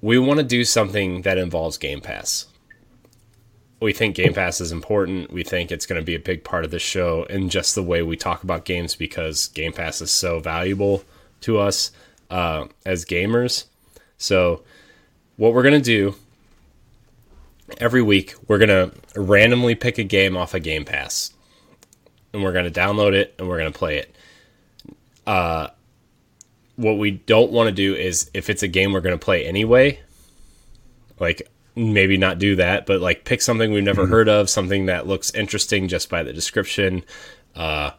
we want to do something that involves Game Pass. We think Game Pass is important. We think it's going to be a big part of the show and just the way we talk about games because Game Pass is so valuable to us uh, as gamers. So, what we're going to do every week we're gonna randomly pick a game off a of Game Pass, and we're gonna download it and we're gonna play it. Uh, what we don't want to do is if it's a game we're gonna play anyway, like maybe not do that, but like pick something we've never mm-hmm. heard of, something that looks interesting just by the description, uh,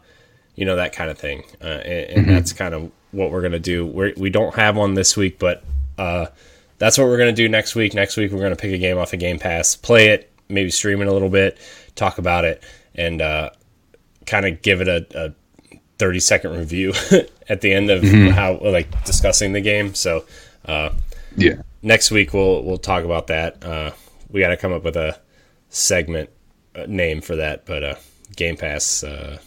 you know that kind of thing, uh, and, and mm-hmm. that's kind of what we're gonna do. We're, we do not have one this week, but uh, that's what we're going to do next week. Next week, we're going to pick a game off of Game Pass, play it, maybe stream it a little bit, talk about it, and uh, kind of give it a, a, 30 second review at the end of mm-hmm. how, like, discussing the game. So, uh, yeah. Next week, we'll, we'll talk about that. Uh, we got to come up with a segment uh, name for that, but uh, Game Pass uh,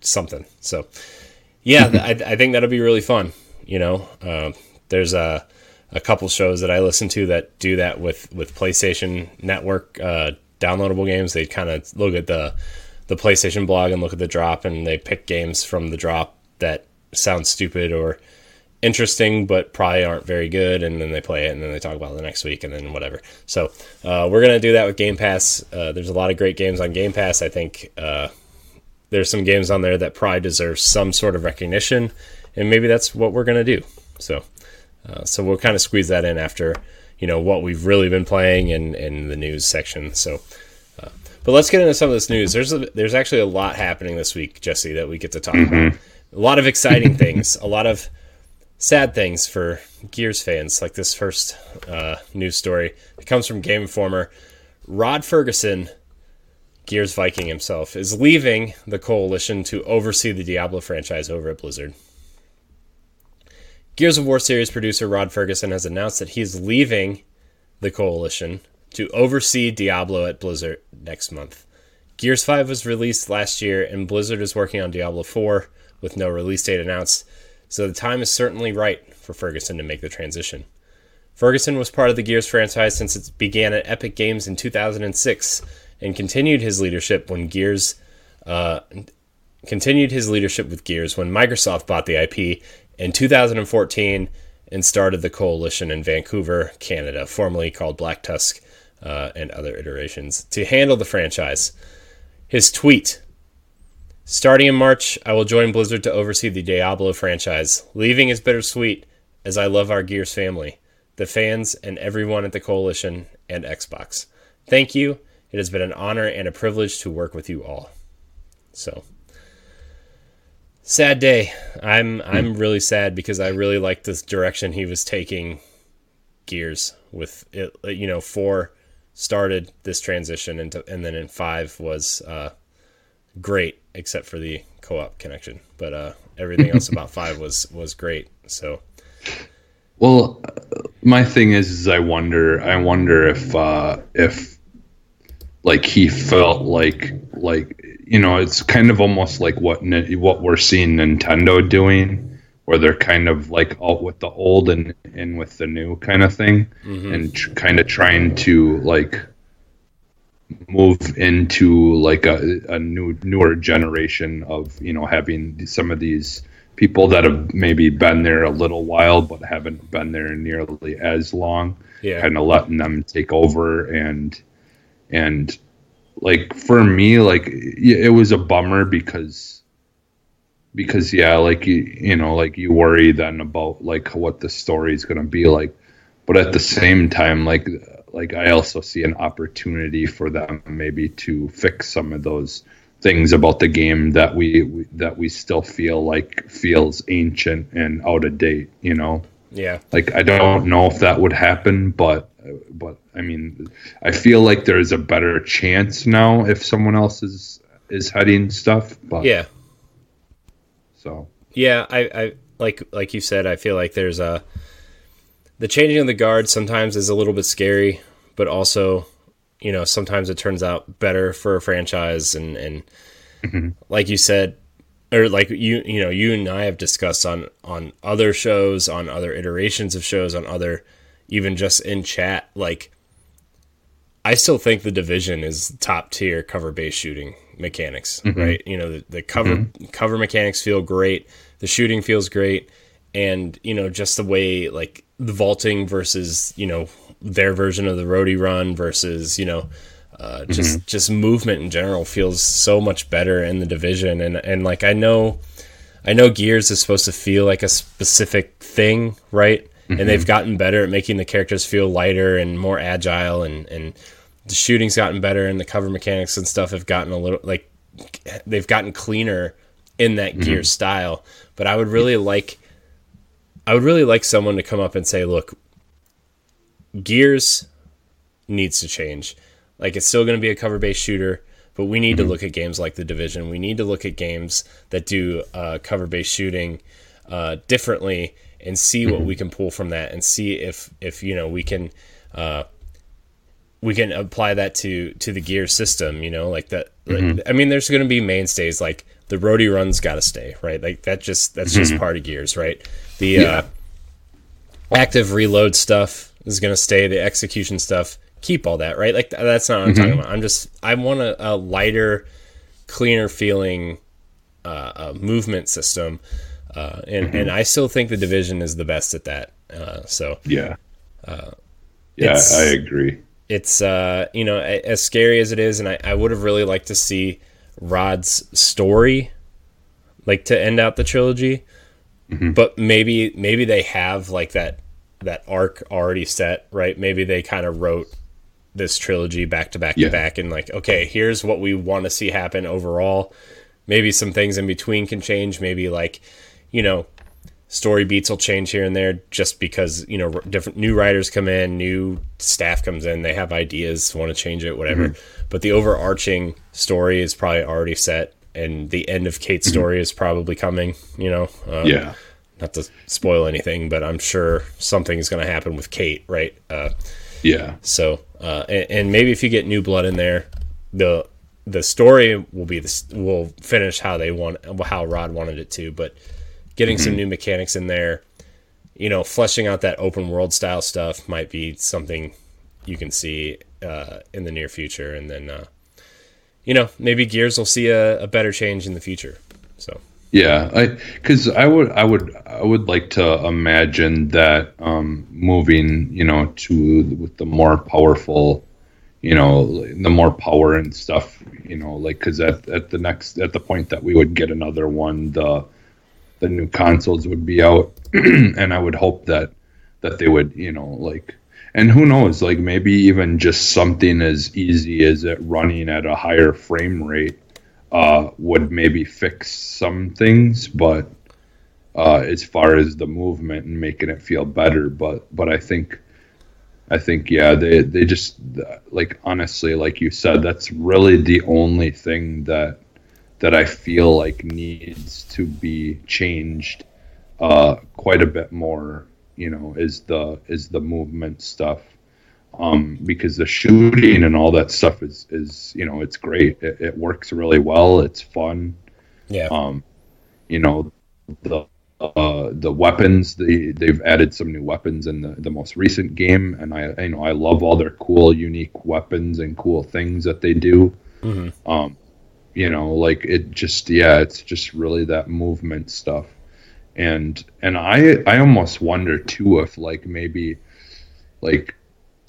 something. So, yeah, I, I think that'll be really fun. You know, uh, there's a a couple shows that I listen to that do that with with PlayStation Network uh, downloadable games. They kind of look at the the PlayStation blog and look at the drop, and they pick games from the drop that sound stupid or interesting, but probably aren't very good, and then they play it, and then they talk about it the next week, and then whatever. So uh, we're gonna do that with Game Pass. Uh, there's a lot of great games on Game Pass. I think uh, there's some games on there that probably deserve some sort of recognition, and maybe that's what we're gonna do. So Uh, so we'll kind of squeeze that in after you know what we've really been playing and in the news section. So, uh, but let's get into some of this news. There's a, there's actually a lot happening this week, Jesse, that we get to talk mm-hmm. about. A lot of exciting things, a lot of sad things for Gears fans, like this first uh, news story. It comes from Game Informer. Rod Ferguson, Gears Viking himself, is leaving the coalition to oversee the Diablo franchise over at Blizzard. Gears of War series producer Rod Ferguson has announced that he's leaving the coalition to oversee Diablo at Blizzard next month. Gears 5 was released last year, and Blizzard is working on Diablo 4 with no release date announced, so the time is certainly right for Ferguson to make the transition. Ferguson was part of the Gears franchise since it began at Epic Games in 2006 and continued his leadership when Gears uh, continued his leadership with Gears when Microsoft bought the IP in 2014 and started the coalition in Vancouver, Canada, formerly called Black Tusk, uh, and other iterations, to handle the franchise. His tweet Starting in March, I will join Blizzard to oversee the Diablo franchise. Leaving is bittersweet, as I love our Gears family, the fans, and everyone at the Coalition and Xbox. Thank you. It has been an honor and a privilege to work with you all. So, sad day. I'm I'm hmm. really sad because I really like this direction he was taking Gears with it. You know, four started this transition into, and then in five was uh, great except for the co-op connection. But uh, everything else about five was was great. So. Well, my thing is, is I wonder, I wonder if, uh, if, like he felt like, like you know, it's kind of almost like what what we're seeing Nintendo doing, where they're kind of like out with the old and in with the new kind of thing, mm-hmm. and tr- kind of trying to like move into like a, a new newer generation of you know having some of these people that have maybe been there a little while but haven't been there nearly as long yeah. kind of letting them take over. And and like for me like it was a bummer because because yeah like you you know like you worry then about like what the story is going to be like. But at the same time like like i also see an opportunity for them maybe to fix some of those things about the game that we, we that we still feel like feels ancient and out of date you know? Yeah. Like i don't know if that would happen but but I mean, I feel like there's a better chance now if someone else is is heading stuff. But yeah, so. Yeah, I, I like like you said, I feel like there's a the changing of the guard sometimes is a little bit scary, but also you know sometimes it turns out better for a franchise and and mm-hmm. like you said or like you you know you and I have discussed on on other shows on other iterations of shows on other even just in chat, like I still think the division is top tier cover based shooting mechanics, mm-hmm. right? You know, the, the cover mm-hmm. cover mechanics feel great, the shooting feels great, and you know, just the way like the vaulting versus, you know, their version of the roadie run versus, you know, uh, just mm-hmm. just movement in general feels so much better in the division and and like I know I know Gears is supposed to feel like a specific thing, right? mm-hmm. and they've gotten better at making the characters feel lighter and more agile and and the shooting's gotten better and the cover mechanics and stuff have gotten a little like they've gotten cleaner in that mm-hmm. gear style but i would really like i would really like someone to come up and say look gears needs to change like it's still going to be a cover based shooter but we need mm-hmm. to look at games like the division we need to look at games that do uh, cover based shooting uh, differently and see what we can pull from that and see if if you know we can uh, we can apply that to to the gear system you know like that mm-hmm. like, i mean there's going to be mainstays like the roadie runs got to stay right like that just that's mm-hmm. just part of gears right the yeah. uh, active reload stuff is going to stay the execution stuff keep all that right like that's not what i'm mm-hmm. talking about i'm just i want a, a lighter cleaner feeling uh, uh movement system uh, and mm-hmm. and I still think the division is the best at that. Uh, so yeah, uh, yeah, I agree. It's uh, you know as scary as it is, and I, I would have really liked to see Rod's story, like to end out the trilogy. Mm-hmm. But maybe maybe they have like that that arc already set, right? Maybe they kind of wrote this trilogy back to back to back and like, okay, here's what we want to see happen overall. Maybe some things in between can change. Maybe like, you know, story beats will change here and there just because you know different new writers come in, new staff comes in, they have ideas, want to change it, whatever. But the overarching story is probably already set, and the end of Kate's story is probably coming. You know, um, Yeah. Not to spoil anything, but I'm sure something is going to happen with Kate, right? Uh, Yeah. so, uh, and, and maybe if you get new blood in there, the the story will be this will finish how they want how Rod wanted it to, but getting some new mechanics in there, you know, fleshing out that open world style stuff might be something you can see uh, in the near future, and then uh, you know maybe Gears will see a, a better change in the future. So Yeah, I because I would I would I would like to imagine that um, moving you know to with the more powerful, you know, the more power and stuff, you know, like because at at the next at the point that we would get another one, the the new consoles would be out, and I would hope that that they would you know like. And who knows? Like maybe even just something as easy as it running at a higher frame rate uh, would maybe fix some things, but uh, as far as the movement and making it feel better, but but I think I think yeah, they they just like honestly, like you said, that's really the only thing that that I feel like needs to be changed uh, quite a bit more. You know, is the is the movement stuff um, because the shooting and all that stuff is is you know it's great. It, it works really well. It's fun. yeah, Um, you know the uh, the weapons they they've added some new weapons in the, the most recent game, and I you know I love all their cool unique weapons and cool things that they do. Mhm. Um, you know, like it just yeah, it's just really that movement stuff, and and I I almost wonder too if like maybe like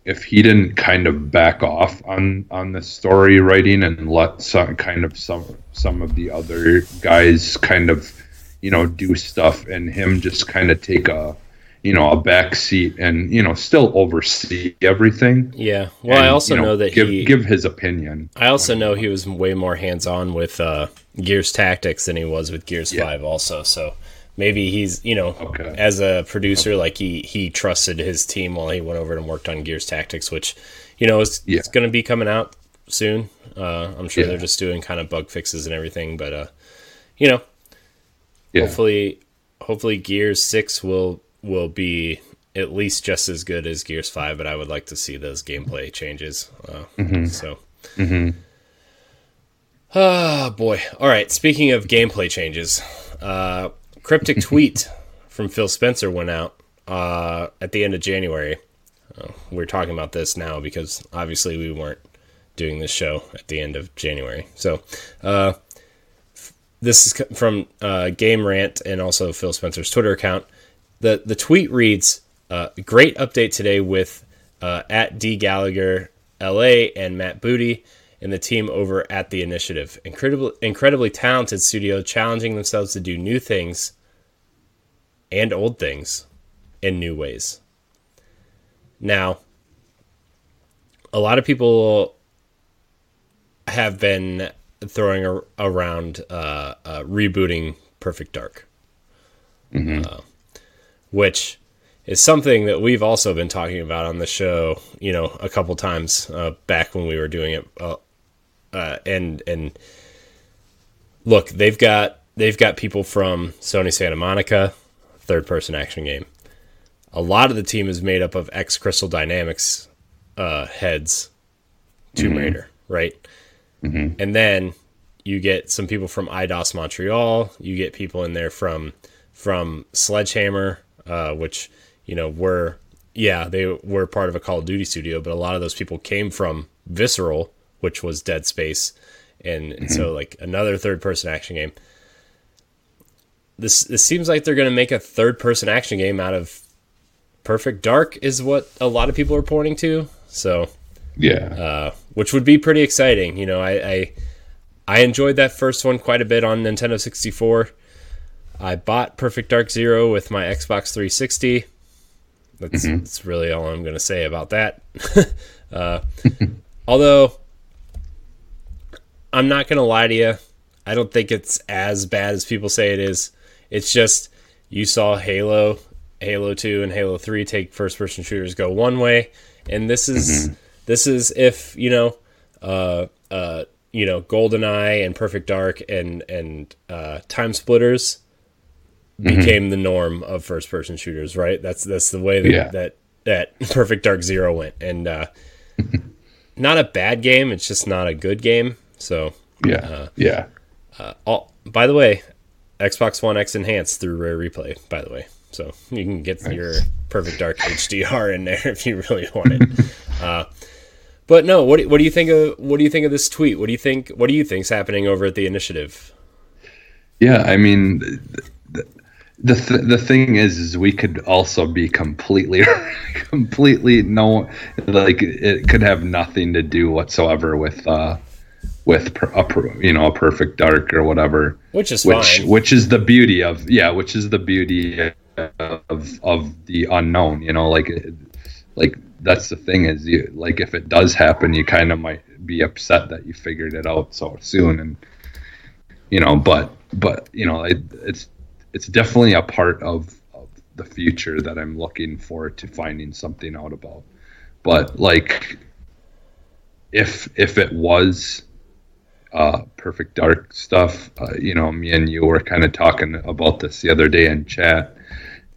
if he didn't kind of back off on on the story writing and let some kind of some some of the other guys kind of you know do stuff and him just kind of take a you know a back seat and you know still oversee everything yeah. Well, I also you know, that give he. give his opinion I also know he was way more hands on with uh, Gears Tactics than he was with Gears Yeah. Five. Also, so maybe he's you know Okay. as a producer, like he he trusted his team while he went over and worked on Gears Tactics, which you know is Yeah. it's going to be coming out soon. Uh, I'm sure Yeah. they're just doing kind of bug fixes and everything, but uh, you know, yeah hopefully, hopefully Gears Six will will be at least just as good as Gears Five. But I would like to see those gameplay changes. Uh, Mm-hmm. So. Ah, boy. All right. Speaking of gameplay changes, uh, cryptic tweet from Phil Spencer went out uh, at the end of January. Uh, we're talking about this now because obviously we weren't doing this show at the end of January. So, uh, this is from uh, Game Rant and also Phil Spencer's Twitter account. the The tweet reads, uh, "Great update today with uh, at D Gallagher LA and Matt Booty." and the team over at the initiative. Incredible, incredibly talented studio, challenging themselves to do new things and old things in new ways. Now, a lot of people have been throwing ar- around uh, uh, rebooting Perfect Dark, uh, which is something that we've also been talking about on the show, you know, a couple times uh, back when we were doing it. Uh, uh, and and look, they've got they've got people from Sony Santa Monica, third person action game. A lot of the team is made up of ex Crystal Dynamics uh, heads, Tomb Raider, right? And then you get some people from Eidos Montreal. You get people in there from from Sledgehammer, uh, which you know were yeah they were part of a Call of Duty studio, but a lot of those people came from Visceral, which was Dead Space, and, and so like another third person action game. This this seems like they're going to make a third person action game out of Perfect Dark is what a lot of people are pointing to. So yeah uh, which would be pretty exciting. You know, I, I I enjoyed that first one quite a bit on Nintendo 64. I bought Perfect Dark Zero with my Xbox 360. that's mm-hmm. that's really all I'm going to say about that. uh, although I'm not going to lie to you, I don't think it's as bad as people say it is. It's just you saw Halo, Halo 2 and Halo 3 take first person shooters go one way and this is mm-hmm. this is if, you know, uh uh you know, GoldenEye and Perfect Dark and and uh, Time Splitters mm-hmm. became the norm of first person shooters, right? That's that's the way that yeah. that, that Perfect Dark Zero went, and uh, not a bad game. It's just not a good game. So yeah, uh, yeah. Uh, all, by the way, Xbox One X enhanced through Rare Replay. By the way, so you can get nice. your Perfect Dark HDR in there if you really want it. uh, but no, what what do you think of what do you think of this tweet? What do you think? What do you think's happening over at the initiative? Yeah, I mean, the the, th- the thing is, is we could also be completely, completely no, like it could have nothing to do whatsoever with uh, with a you know a perfect dark or whatever, which is which fine. which is the beauty of yeah, which is the beauty of of the unknown. You know, like like that's the thing is you like if it does happen you kind of might be upset that you figured it out so soon and you know but but you know it, it's it's definitely a part of, of the future that i'm looking forward to finding something out about but like if if it was uh, perfect dark stuff. Uh, you know me and you were kind of talking about this the other day in chat.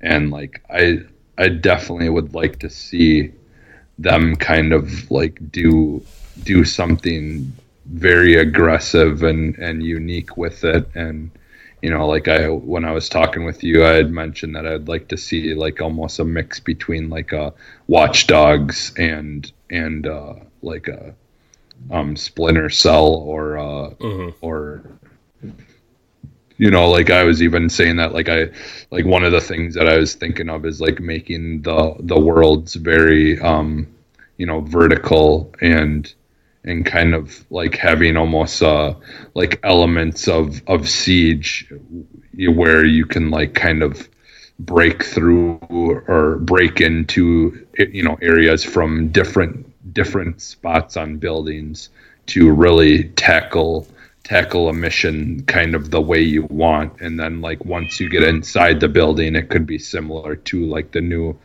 And like i i definitely would like to see them kind of like do do something very aggressive and and unique with it. And you know like i when i was talking with you i had mentioned that i'd like to see like almost a mix between like a uh, watch dogs and and uh like a um splinter cell or uh mm-hmm. or you know like i was even saying that like i like one of the things that i was thinking of is like making the the worlds very um you know vertical and and kind of like having almost uh like elements of of siege where you can like kind of break through or break into you know areas from different different spots on buildings to really tackle tackle a mission kind of the way you want. And then like once you get inside the building it could be similar to like the new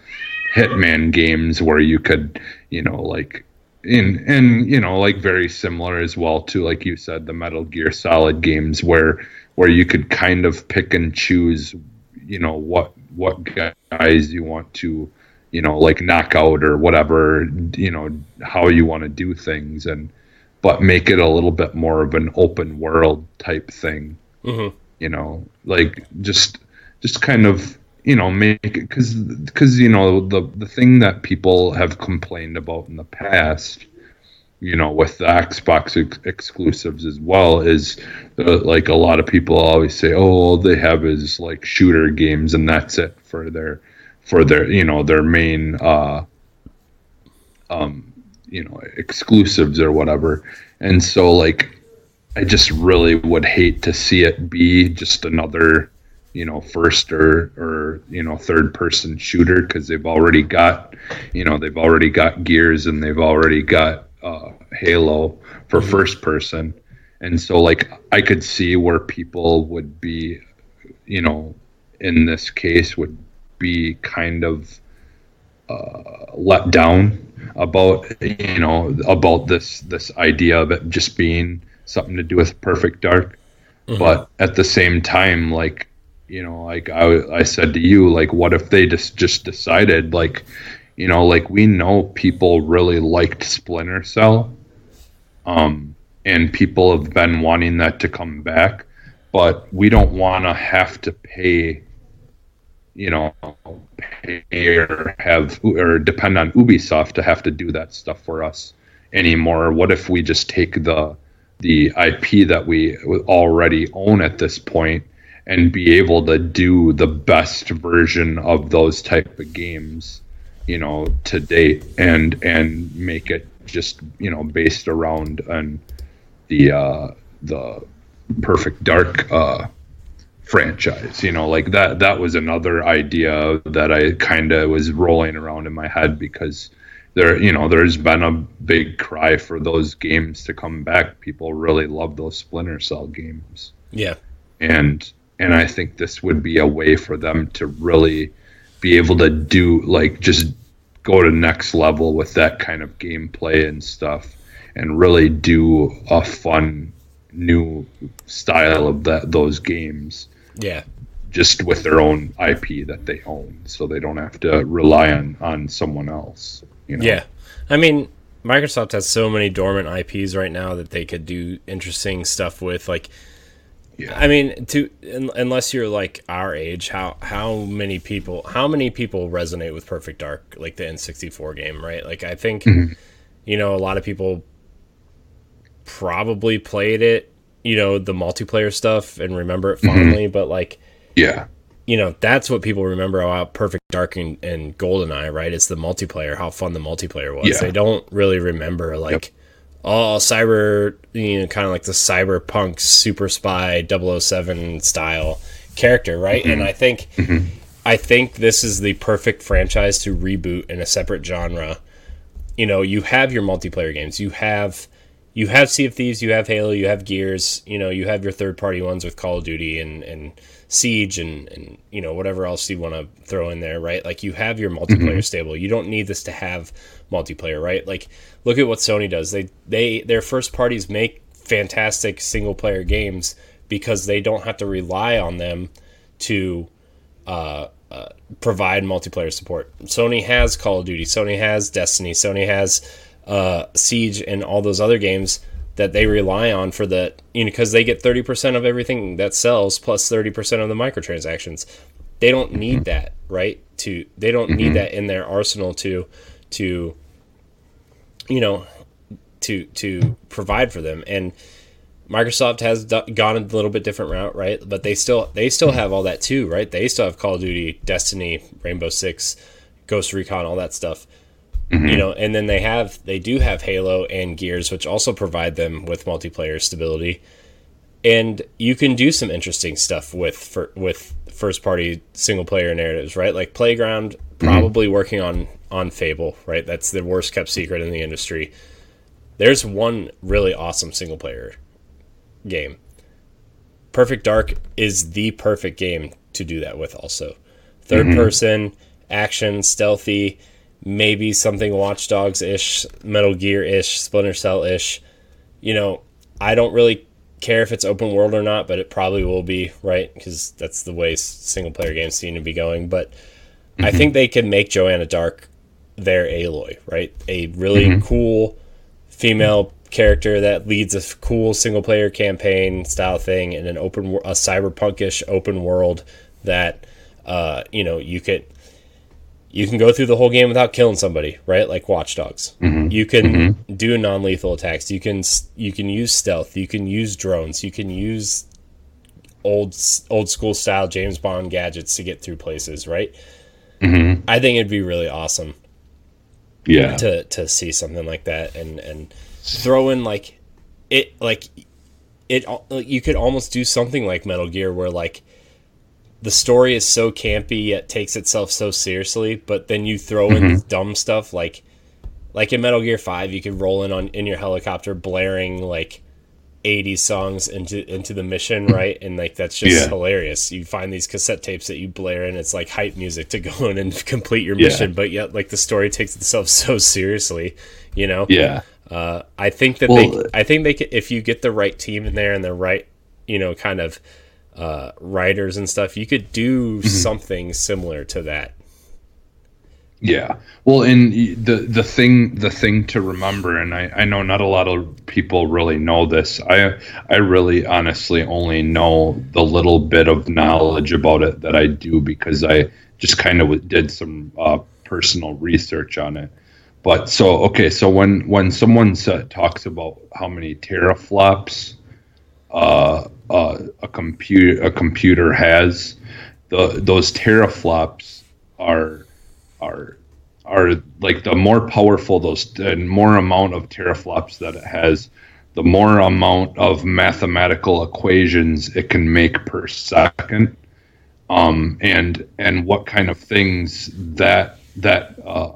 hitman games where you could you know like in and you know like very similar as well to like you said the metal gear solid games where where you could kind of pick and choose you know what what guys you want to you know like knockout or whatever you know how you want to do things and but make it a little bit more of an open world type thing. Mm-hmm. You know, like just just kind of you know make it because because you know the the thing that people have complained about in the past you know with the xbox ex- exclusives as well is uh, like a lot of people always say oh all they have is like shooter games and that's it for their for their you know their main uh um you know exclusives or whatever and so like i just really would hate to see it be just another you know first or or you know third person shooter because they've already got you know they've already got gears and they've already got uh, halo for mm-hmm. first person and so like i could see where people would be you know in this case would be kind of uh, let down about you know about this this idea of it just being something to do with perfect dark mm-hmm. but at the same time like you know like I, I said to you like what if they just just decided like you know like we know people really liked splinter cell um and people have been wanting that to come back but we don't want to have to pay you know pay or have or depend on ubisoft to have to do that stuff for us anymore. What if we just take the the ip that we already own at this point and be able to do the best version of those type of games you know to date and and make it just you know based around and the uh the perfect dark uh franchise. You know, like that that was another idea that I kind of was rolling around in my head because there you know there's been a big cry for those games to come back. People really love those Splinter Cell games. Yeah. And and I think this would be a way for them to really be able to do like just go to next level with that kind of gameplay and stuff and really do a fun new style of that those games Yeah. just with their own IP that they own so they don't have to rely on on someone else you know Yeah. I mean, Microsoft has so many dormant IPs right now that they could do interesting stuff with. Like, Yeah. I mean, to un, unless you're like our age, how how many people how many people resonate with Perfect Dark, like the N64 game, right? Like, I think mm-hmm. you know a lot of people probably played it, you know, the multiplayer stuff and remember it fondly, mm-hmm. but like yeah you know, that's what people remember about Perfect Dark and, and GoldenEye, right? It's the multiplayer, how fun the multiplayer was. Yeah. They don't really remember like, all cyber, you know, kind of like the cyberpunk super spy 007 style character, right? And mm-hmm. I think, mm-hmm. I think this is the perfect franchise to reboot in a separate genre. You know, you have your multiplayer games, you have. You have Sea of Thieves, you have Halo, you have Gears, you know, you have your third party ones with Call of Duty and, and Siege and, and you know whatever else you want to throw in there, right? Like you have your multiplayer stable. You don't need this to have multiplayer, right? Like look at what Sony does. They they their first parties make fantastic single player games because they don't have to rely on them to uh, uh, provide multiplayer support. Sony has Call of Duty, Sony has Destiny, Sony has uh, Siege, and all those other games that they rely on for the you know because they get 30% of everything that sells plus 30% of the microtransactions they don't need mm-hmm. that right to they don't need mm-hmm. that in their arsenal to to you know to to provide for them and Microsoft has gone a little bit different route, right? But they still they still mm-hmm. have all that too, right? They still have Call of Duty, Destiny, Rainbow Six, Ghost Recon, all that stuff. Mm-hmm. You know, and then they have they do have Halo and Gears, which also provide them with multiplayer stability. And you can do some interesting stuff with for, with first party single player narratives, right? Like Playground mm-hmm. probably working on on Fable, right? That's the worst kept secret in the industry. There's one really awesome single player game. Perfect Dark is the perfect game to do that with also. 3rd mm-hmm. person, action, stealthy, maybe something Watch Dogs ish, Metal Gear ish, Splinter Cell ish. You know, I don't really care if it's open world or not, but it probably will be, right? Because that's the way single player games seem to be going. But I think they can make Joanna Dark their Aloy, right? A really cool female character that leads a cool single player campaign style thing in an open a cyberpunkish open world that uh, you know you could you can go through the whole game without killing somebody right? Like watch dogs. Mm-hmm. You can mm-hmm. do non-lethal attacks. You can you can use stealth. You can use drones. You can use old old school style james bond gadgets to get through places right? Mm-hmm. I think it'd be really awesome yeah. to to see something like that and and throw in like it like it you could almost do something like Metal Gear where like the story is so campy yet takes itself so seriously but then you throw in dumb stuff like like in Metal Gear 5 you could roll in on in your helicopter blaring like 80s songs into into the mission right? And like that's just Yeah. hilarious. You find these cassette tapes that you blare and it's like hype music to go in and complete your Yeah. mission but yet like the story takes itself so seriously you know? Yeah. Uh, I think that Well, they, I think they, could, if you get the right team in there and the right, you know, kind of uh, writers and stuff, you could do Mm-hmm. something similar to that. Yeah. Well, and the the thing the thing to remember, and I, I know not a lot of people really know this. I I really honestly only know the little bit of knowledge about it that I do because I just kind of did some uh, personal research on it. But so okay, so when when someone sa- talks about how many teraflops uh, uh, a computer a computer has, the those teraflops are are are like the more powerful those and more amount of teraflops that it has the more amount of mathematical equations it can make per second, um, and and what kind of things that that uh,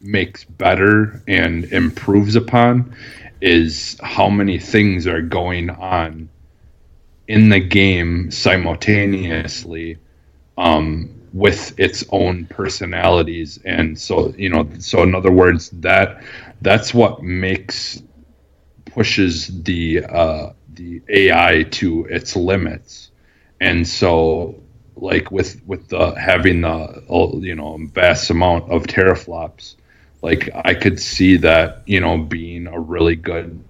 makes better and improves upon is how many things are going on in the game simultaneously um, with its own personalities. And so you know so in other words that that's what makes pushes the uh, the AI to its limits. And so like with with the having the you know vast amount of teraflops like I could see that you know being a really good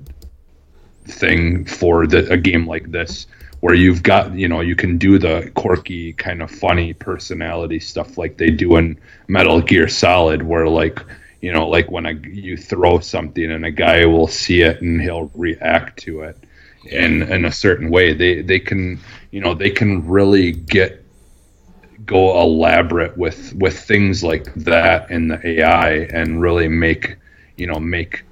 thing for the, a game like this where you've got you know you can do the quirky kind of funny personality stuff like they do in Metal Gear Solid where like you know like when a, you throw something and a guy will see it and he'll react to it in in a certain way they they can you know they can really get go elaborate with with things like that in the AI and really make you know make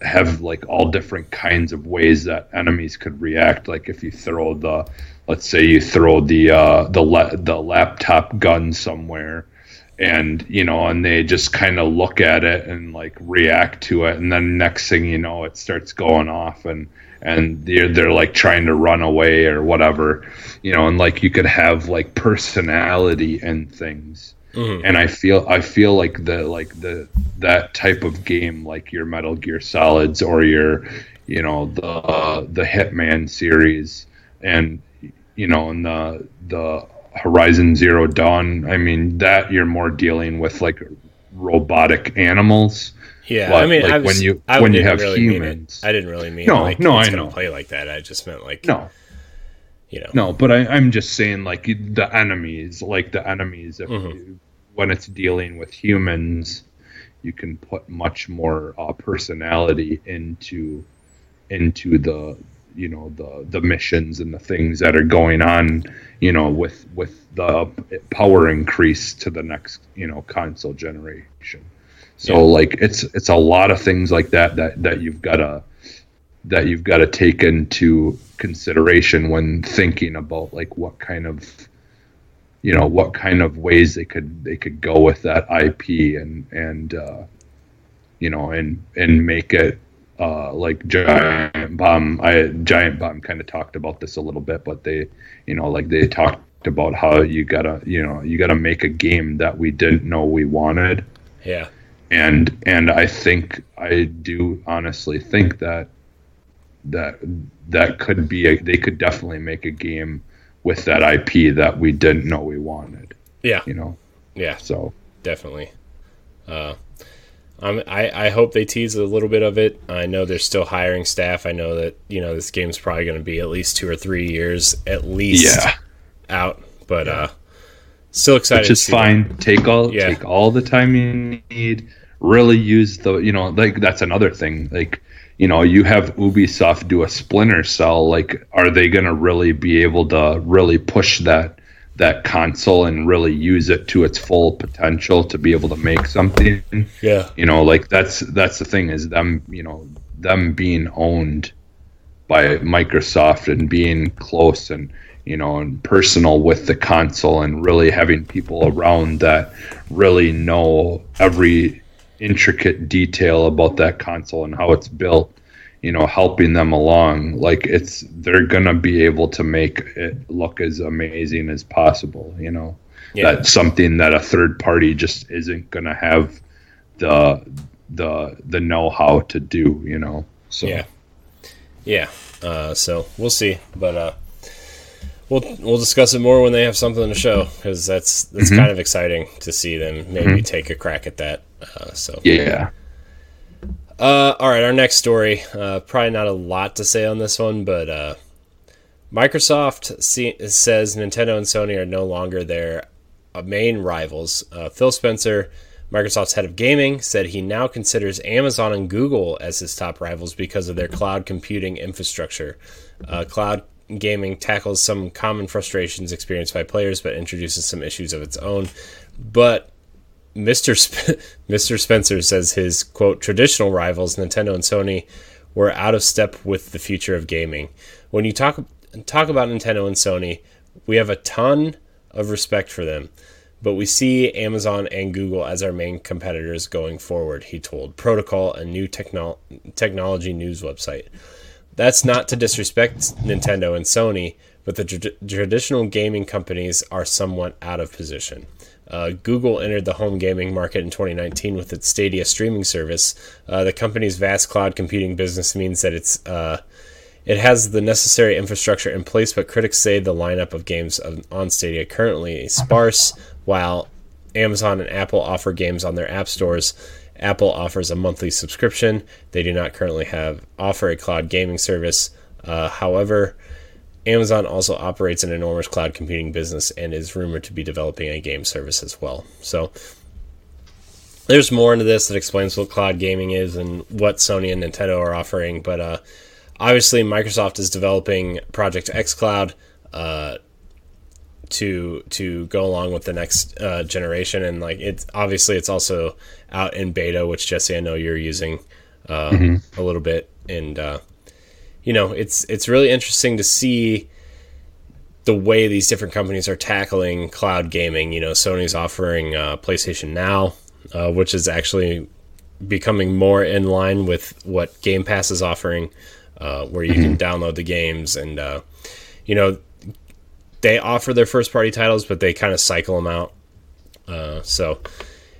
have like all different kinds of ways that enemies could react. Like if you throw the, let's say you throw the uh, the la- the laptop gun somewhere, and you know, and they just kind of look at it and like react to it, and then next thing you know, it starts going off, and and they're they're like trying to run away or whatever, you know, and like you could have like personality and things Mm-hmm. And I feel I feel like the like the that type of game, like your Metal Gear Solids or your, you know, the uh, the Hitman series, and you know, and the the Horizon Zero Dawn. I mean, that you're more dealing with like robotic animals. Yeah, I mean, like I was, when you I when you have really humans, I didn't really mean no, like no, I know. play like that. I just meant like no, you know. No, but I, I'm just saying, like the enemies, like the enemies, if Mhm. you, when it's dealing with humans, you can put much more uh, personality into into the you know the the missions and the things that are going on, you know, with with the power increase to the next you know console generation. So Yeah. like it's it's a lot of things like that that that you've got to that you've got to take into consideration when thinking about like what kind of you know what kind of ways they could they could go with that IP and and uh, you know and and make it uh, like giant bomb. I giant bomb kind of talked about this a little bit but they you know like they talked about how you gotta you know you gotta make a game that we didn't know we wanted. Yeah, and and I think I do honestly think that that that could be a, they could definitely make a game with that IP that we didn't know we wanted. yeah, You know, yeah, so definitely. Uh, I'm, I I hope they tease a little bit of it. I know they're still hiring staff. I know that you know this game's probably going to be at least two or three years at least yeah, out. But uh, still excited. which to is that. fine. Take all Yeah. take all the time you need. Really use the you know like that's another thing like. You know, you have Ubisoft do a Splinter Cell. Like, are they going to really be able to really push that that console and really use it to its full potential to be able to make something? Yeah, you know like that's that's the thing is them you know them being owned by microsoft and being close and you know and personal with the console and really having people around that really know every intricate detail about that console and how it's built you know helping them along. Like it's they're gonna be able to make it look as amazing as possible you know? Yeah. that's something that a third party just isn't gonna have the the the know-how to do you know? So. Yeah, yeah. Uh, so we'll see, but uh, we'll we'll discuss it more when they have something to show because that's that's kind of exciting to see them maybe take a crack at that. Uh, so yeah Uh, all right, our next story. Uh, probably not a lot to say on this one, but uh, Microsoft see, says Nintendo and Sony are no longer their uh, main rivals. Uh, Phil Spencer, Microsoft's head of gaming, said he now considers Amazon and Google as his top rivals because of their cloud computing infrastructure. Uh, cloud gaming tackles some common frustrations experienced by players, but introduces some issues of its own. But Mr. Sp- Mr. Spencer says his quote traditional rivals Nintendo and Sony we're out of step with the future of gaming. When you talk talk about Nintendo and Sony, we have a ton of respect for them, but we see Amazon and Google as our main competitors going forward, he told Protocol, a new techno- technology news website. That's not to disrespect Nintendo and Sony, but the tr- traditional gaming companies are somewhat out of position. Uh, Google entered the home gaming market in 2019 with its Stadia streaming service. Uh, the company's vast cloud computing business means that it's uh, it has the necessary infrastructure in place, but critics say the lineup of games on Stadia currently is sparse. While Amazon and Apple offer games on their app stores, Apple offers a monthly subscription. They do not currently have offer a cloud gaming service. Uh, however, Amazon also operates an enormous cloud computing business and is rumored to be developing a game service as well. So there's more into this that explains what cloud gaming is and what Sony and Nintendo are offering. But uh, obviously, Microsoft is developing Project xCloud uh, to to go along with the next uh, generation, and like it's obviously it's also out in beta, which Jesse I know you're using uh, mm-hmm. a little bit, and uh, you know, it's it's really interesting to see the way these different companies are tackling cloud gaming. You know, Sony's offering uh, PlayStation Now, uh, which is actually becoming more in line with what Game Pass is offering, uh, where you mm-hmm. can download the games and uh, you know they offer their first party titles, but they kind of cycle them out. Uh, so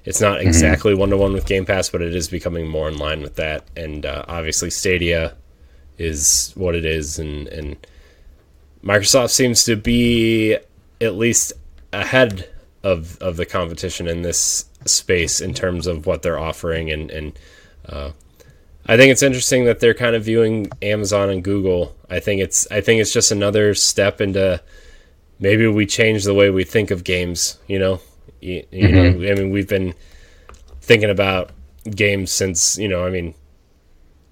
it's not mm-hmm. exactly one to one with Game Pass, but it is becoming more in line with that. And uh, obviously, Stadia is what it is, and and Microsoft seems to be at least ahead of of the competition in this space in terms of what they're offering, and and uh, I think it's interesting that they're kind of viewing Amazon and Google. I think it's I think it's just another step into maybe we change the way we think of games. You know, you, you mm-hmm. know, I mean, we've been thinking about games since you know, I mean,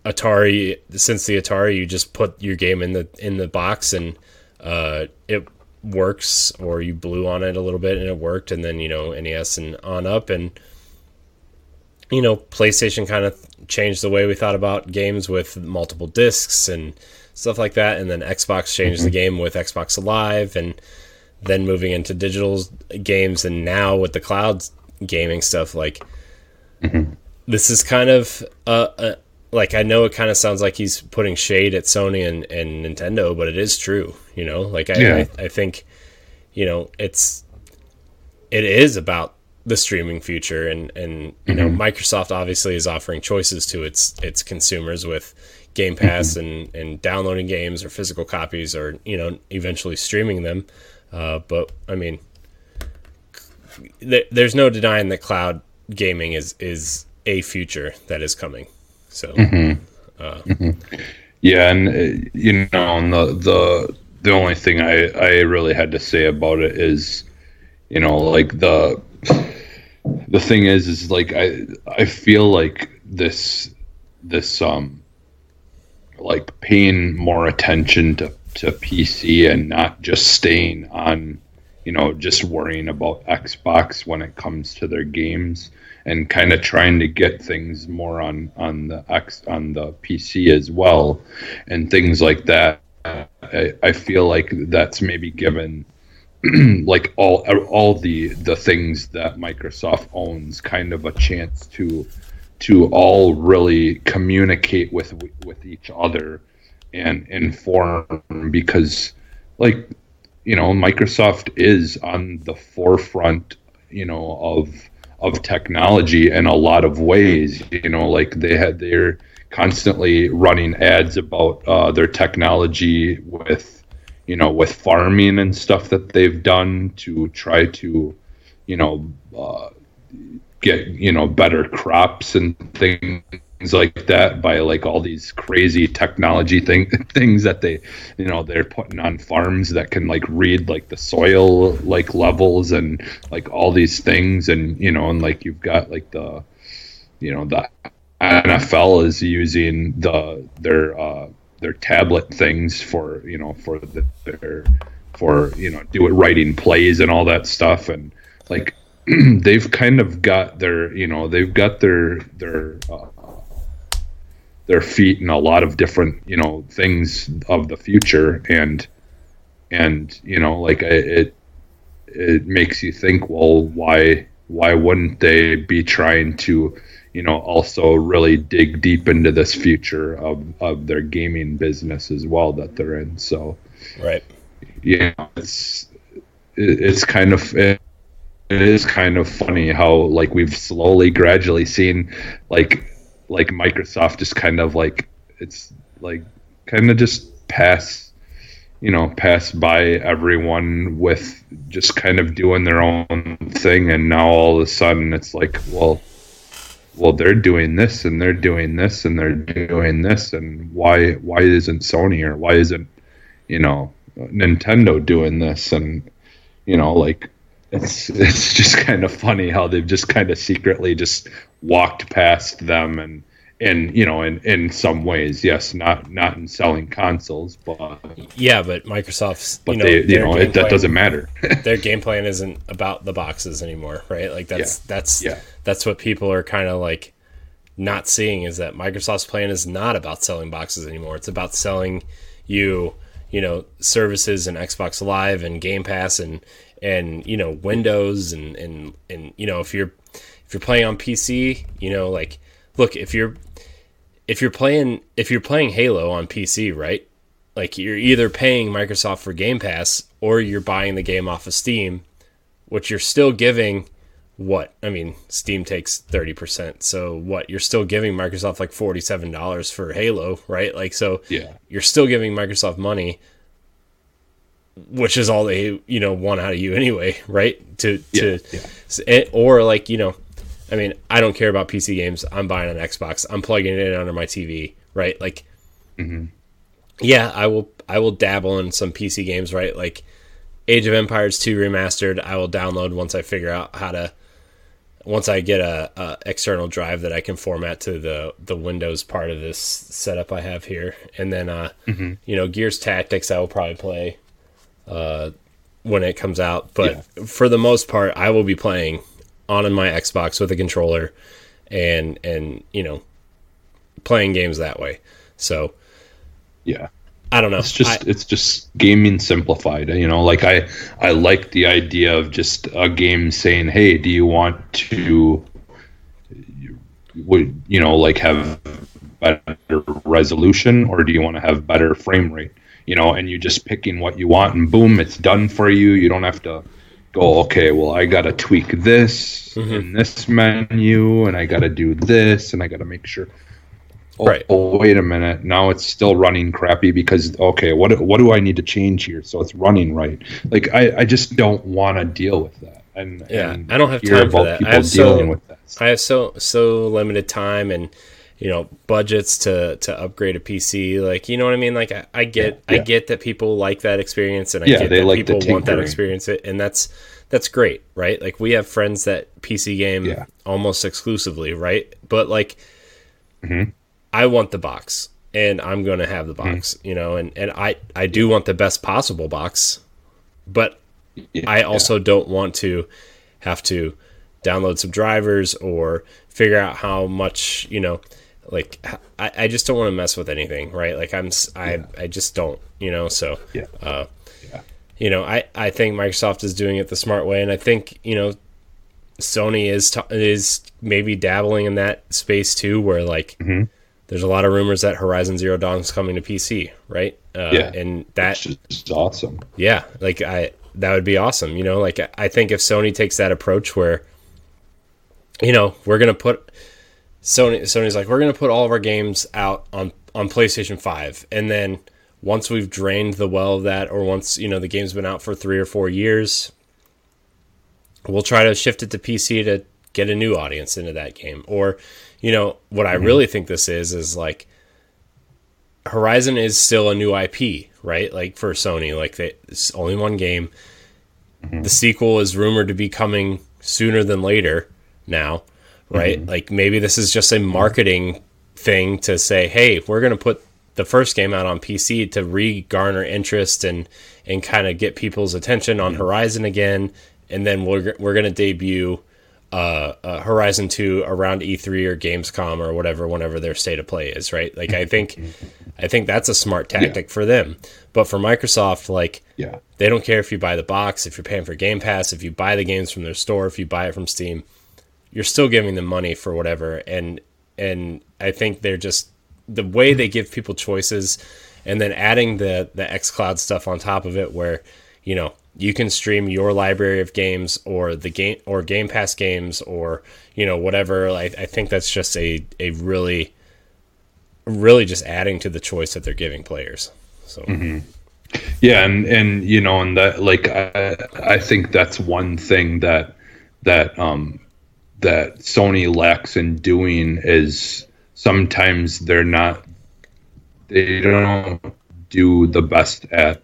Atari since the Atari, you just put your game in the in the box and uh, it works, or you blew on it a little bit and it worked, and then you know NES and on up, and you know PlayStation kind of changed the way we thought about games with multiple discs and stuff like that, and then Xbox changed the game with Xbox Live, and then moving into digital games, and now with the cloud gaming stuff, like. Mm-hmm. This is kind of a, a like I know it kind of sounds like he's putting shade at Sony and, and Nintendo, but it is true. You know, like I, yeah. I, I think, you know, it's it is about the streaming future, and and you mm-hmm. know, Microsoft obviously is offering choices to its its consumers with Game Pass mm-hmm. and and downloading games or physical copies, or you know, eventually streaming them. Uh, but I mean, th- there's no denying that cloud gaming is is a future that is coming. So, mm-hmm. Uh, mm-hmm. yeah, and uh, you know, and the the the only thing I I really had to say about it is, you know, like the the thing is, is like I I feel like this this um like paying more attention to to PC and not just staying on you know just worrying about Xbox when it comes to their games and kind of trying to get things more on on the X on the PC as well, and things like that. I, I feel like that's maybe given like all all the the things that Microsoft owns kind of a chance to to all really communicate with with each other and inform because like you know Microsoft is on the forefront you know of of technology in a lot of ways. You know, like they had they're constantly running ads about uh, their technology with you know with farming and stuff that they've done to try to you know uh, get you know better crops and things things like that by like all these crazy technology thing things that they you know they're putting on farms that can like read like the soil like levels and like all these things. And you know and like you've got like the you know the NFL is using the their uh their tablet things for you know for the, their for you know do it writing plays and all that stuff. And like they've kind of got their you know they've got their their uh, their feet in a lot of different you know things of the future. And and you know like it it makes you think well why why wouldn't they be trying to you know also really dig deep into this future of of their gaming business as well that they're in? So right. yeah it's it's kind of it, it is kind of funny how like we've slowly gradually seen like like Microsoft just kind of like it's like kind of just pass you know pass by everyone with just kind of doing their own thing and now all of a sudden it's like well well they're doing this and they're doing this and they're doing this and why why isn't Sony or why isn't you know Nintendo doing this? And you know like it's it's just kind of funny how they've just kind of secretly just walked past them and and you know in in some ways yes not not in selling consoles but yeah but microsoft's but you know, they you know it, that doesn't matter their game plan isn't about the boxes anymore right like that's yeah. that's yeah. that's what people are kind of like not seeing is that microsoft's plan is not about selling boxes anymore it's about selling you you know services and xbox live and game pass and and you know windows and and and you know if you're if you're playing on pc you know like look if you're if you're playing if you're playing Halo on PC, right? Like you're either paying Microsoft for Game Pass or you're buying the game off of Steam, which you're still giving what? I mean, Steam takes 30%. So what? You're still giving Microsoft like $47 for Halo, right? Like so yeah. you're still giving Microsoft money which is all they, you know, want out of you anyway, right? To to yeah, yeah. or like, you know, I mean, I don't care about PC games. I'm buying an Xbox. I'm plugging it in under my TV, right? Like, mm-hmm. yeah, I will. I will dabble in some PC games, right? Like Age of Empires 2 remastered. I will download once I figure out how to. Once I get a, a external drive that I can format to the the Windows part of this setup I have here, and then uh, mm-hmm. you know, Gears Tactics I will probably play uh, when it comes out. But yeah. for the most part, I will be playing on my Xbox with a controller and and you know playing games that way. So yeah. I don't know. It's just I, it's just gaming simplified. You know, like I I like the idea of just a game saying, "Hey, do you want to would you know like have better resolution or do you want to have better frame rate?" You know, and you just picking what you want and boom, it's done for you. You don't have to go, okay, well, I got to tweak this mm-hmm. in this menu, and I got to do this, and I got to make sure. Oh, right. Oh, wait a minute. Now it's still running crappy because okay, what what do I need to change here so it's running right? Like I, I just don't want to deal with that. And yeah, and I don't have time for that. I have so, I have so so limited time and you know budgets to to upgrade a PC. Like you know what I mean? Like I, I get yeah, yeah. I get that people like that experience, and I yeah, get that like people want that experience, and that's that's great, right? Like we have friends that PC game almost exclusively, right? But like, mm-hmm. I want the box, and I'm going to have the mm-hmm. box, mm-hmm. you know, and and I I do want the best possible box, but I also don't want to have to download some drivers or figure out how much you know like I, I just don't want to mess with anything, right? Like I'm I yeah. I just don't, you know. So yeah, uh, yeah. You know, I I think Microsoft is doing it the smart way, and I think you know Sony is t- is maybe dabbling in that space too, where like mm-hmm. there's a lot of rumors that Horizon Zero Dawn is coming to PC, right? Uh, yeah, and that is awesome. Yeah, like I that would be awesome. You know, like I think if Sony takes that approach where you know we're gonna put Sony Sony's like we're going to put all of our games out on on PlayStation 5 and then once we've drained the well of that or once you know the game's been out for 3 or 4 years we'll try to shift it to PC to get a new audience into that game or you know what mm-hmm. I really think this is is like Horizon is still a new IP, right? Like for Sony, like they, it's only one game. Mm-hmm. The sequel is rumored to be coming sooner than later now right? Mm-hmm. Like maybe this is just a marketing thing to say, hey, we're going to put the first game out on PC to re-garner interest and and kind of get people's attention on Horizon again, and then we're we're going to debut uh, uh, Horizon Two around E3 or Gamescom or whatever, whenever their state of play is, right? Like I think, I think that's a smart tactic yeah. for them. But for Microsoft, like, yeah, they don't care if you buy the box, if you're paying for Game Pass, if you buy the games from their store, if you buy it from Steam, you're still giving them money for whatever. And and I think they're just the way they give people choices, and then adding the the XCloud stuff on top of it, where you know you can stream your library of games or the game or Game Pass games or you know whatever. I, I think that's just a a really really just adding to the choice that they're giving players. So. Mm-hmm. Yeah, and and you know, and that like I I think that's one thing that that um that Sony lacks in doing is sometimes they're not they don't do the best at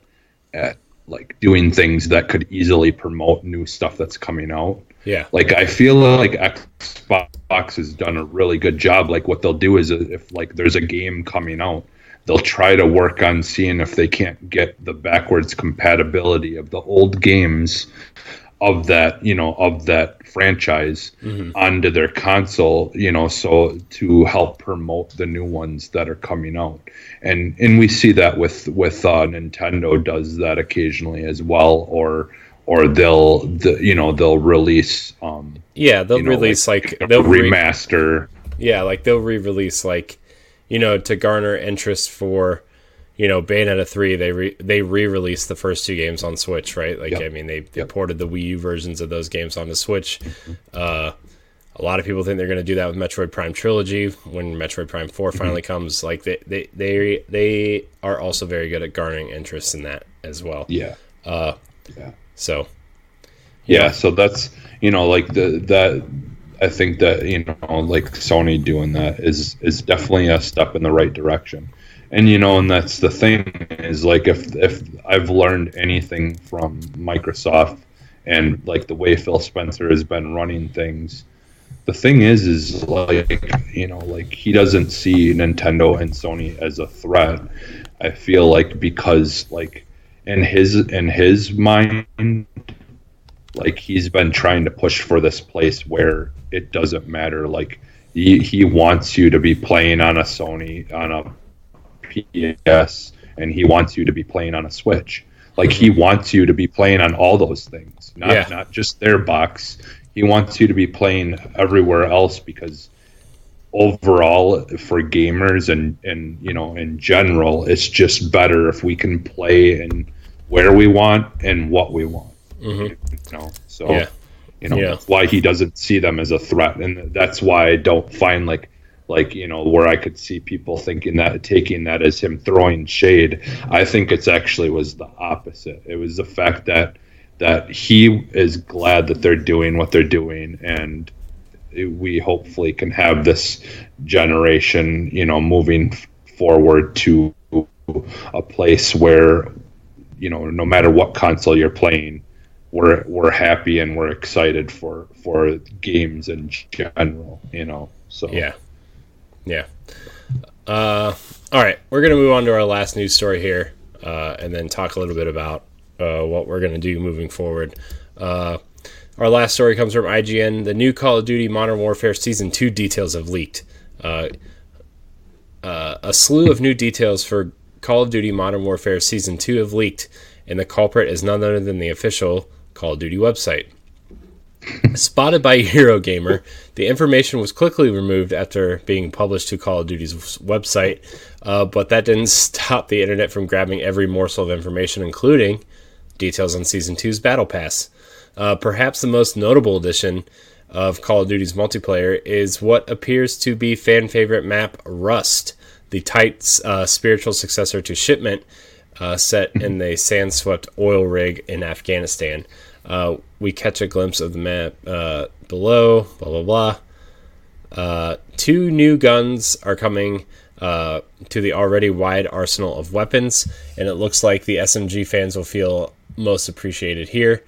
at like doing things that could easily promote new stuff that's coming out. Yeah. Like I feel like Xbox has done a really good job. Like what they'll do is if like there's a game coming out, they'll try to work on seeing if they can't get the backwards compatibility of the old games of that, you know, of that franchise mm-hmm. onto their console, you know, so to help promote the new ones that are coming out. And and we see that with with uh, Nintendo does that occasionally as well or or they'll the, you know they'll release um yeah they'll you know, release like, like they'll remaster re- yeah like they'll re-release like you know to garner interest for you know, Bayonetta three they re- they re-released the first two games on Switch, right? Like, yep. I mean, they, they yep. ported the Wii U versions of those games onto Switch. Mm-hmm. Uh, a lot of people think they're going to do that with Metroid Prime trilogy when Metroid Prime 4 mm-hmm. finally comes. Like they, they they they are also very good at garnering interest in that as well. Yeah. Uh, yeah. So. Yeah. yeah. So that's you know like the that I think that you know like Sony doing that is is definitely a step in the right direction and you know and that's the thing is like if if i've learned anything from microsoft and like the way phil spencer has been running things the thing is is like you know like he doesn't see nintendo and sony as a threat i feel like because like in his in his mind like he's been trying to push for this place where it doesn't matter. Like he, he wants you to be playing on a sony on a PS and he wants you to be playing on a Switch. Like he wants you to be playing on all those things, not yeah. not just their box. He wants you to be playing everywhere else because overall for gamers and and you know in general it's just better if we can play and where we want and what we want mm-hmm. you know so yeah. you know yeah. that's why he doesn't see them as a threat and that's why i don't find like like you know where i could see people thinking that taking that as him throwing shade i think it's actually was the opposite. It was the fact that that he is glad that they're doing what they're doing and we hopefully can have this generation you know moving forward to a place where you know no matter what console you're playing we're we're happy and we're excited for for games in general you know so. Yeah yeah. Uh, all right, we're gonna move on to our last news story here, uh, and then talk a little bit about uh, what we're gonna do moving forward. Uh, our last story comes from IGN. The new Call of Duty Modern Warfare Season Two details have leaked. Uh, uh, a slew of new details for Call of Duty Modern Warfare Season 2 have leaked, and the culprit is none other than the official Call of Duty website. Spotted by Eurogamer, the information was quickly removed after being published to Call of Duty's website, uh, but that didn't stop the internet from grabbing every morsel of information, including details on Season 2's Battle Pass. Uh, perhaps the most notable addition of Call of Duty's multiplayer is what appears to be fan favorite map Rust, the tight uh, spiritual successor to Shipment, uh, set in the sand swept oil rig in Afghanistan. Uh, we catch a glimpse of the map uh, below, blah, blah, blah. Uh, two new guns are coming uh, to the already wide arsenal of weapons, and it looks like the SMG fans will feel most appreciated here.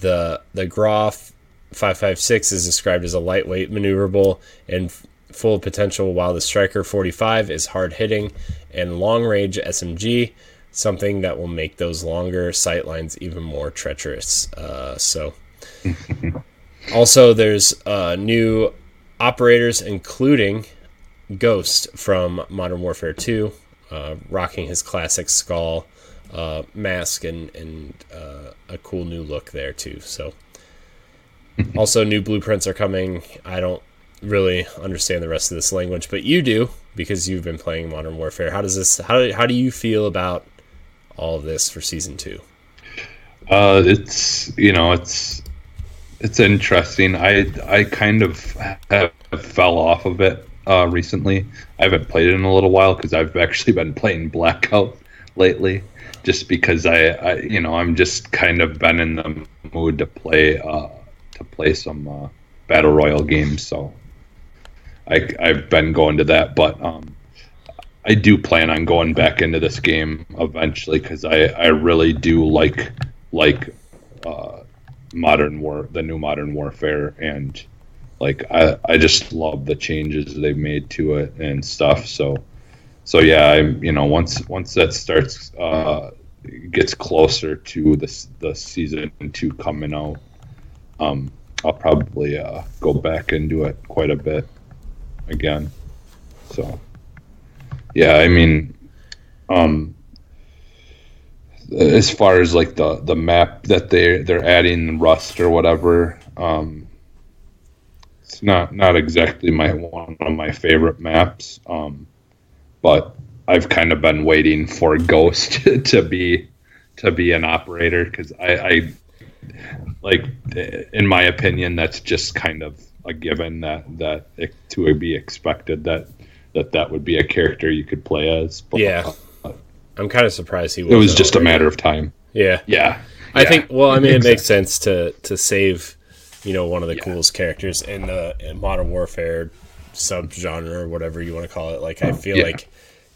The, the Grau 556 is described as a lightweight, maneuverable, and full potential, while the Striker 45 is hard hitting and long range SMG something that will make those longer sight lines even more treacherous. Uh, so, Also, there's uh, new operators, including Ghost from Modern Warfare 2, uh, rocking his classic skull uh, mask and, and uh, a cool new look there, too. So, also, new blueprints are coming. I don't really understand the rest of this language, but you do because you've been playing Modern Warfare. How does this? How how do you feel about all of this for season two? Uh, it's you know it's it's interesting. I I kind of have fell off of it uh, recently. I haven't played it in a little while because I've actually been playing Blackout lately, just because I, I you know I'm just kind of been in the mood to play uh, to play some uh, battle royale games. So I I've been going to that, but um, I do plan on going back into this game eventually because I I really do like like uh, modern war the new modern warfare and like I, I just love the changes they've made to it and stuff so so yeah i you know once once that starts uh gets closer to the the season two coming out um i'll probably uh go back do it quite a bit again so yeah i mean um as far as like the the map that they they're adding rust or whatever um it's not not exactly my one of my favorite maps um but i've kind of been waiting for ghost to be to be an operator because I, I like in my opinion that's just kind of a given that that it, to be expected that that that would be a character you could play as but, yeah I'm kind of surprised he. Was It was just already. a matter of time. Yeah, yeah. I think. Well, I mean, it makes sense to to save, you know, one of the yeah. coolest characters in the in Modern Warfare subgenre or whatever you want to call it. Like, I feel yeah. like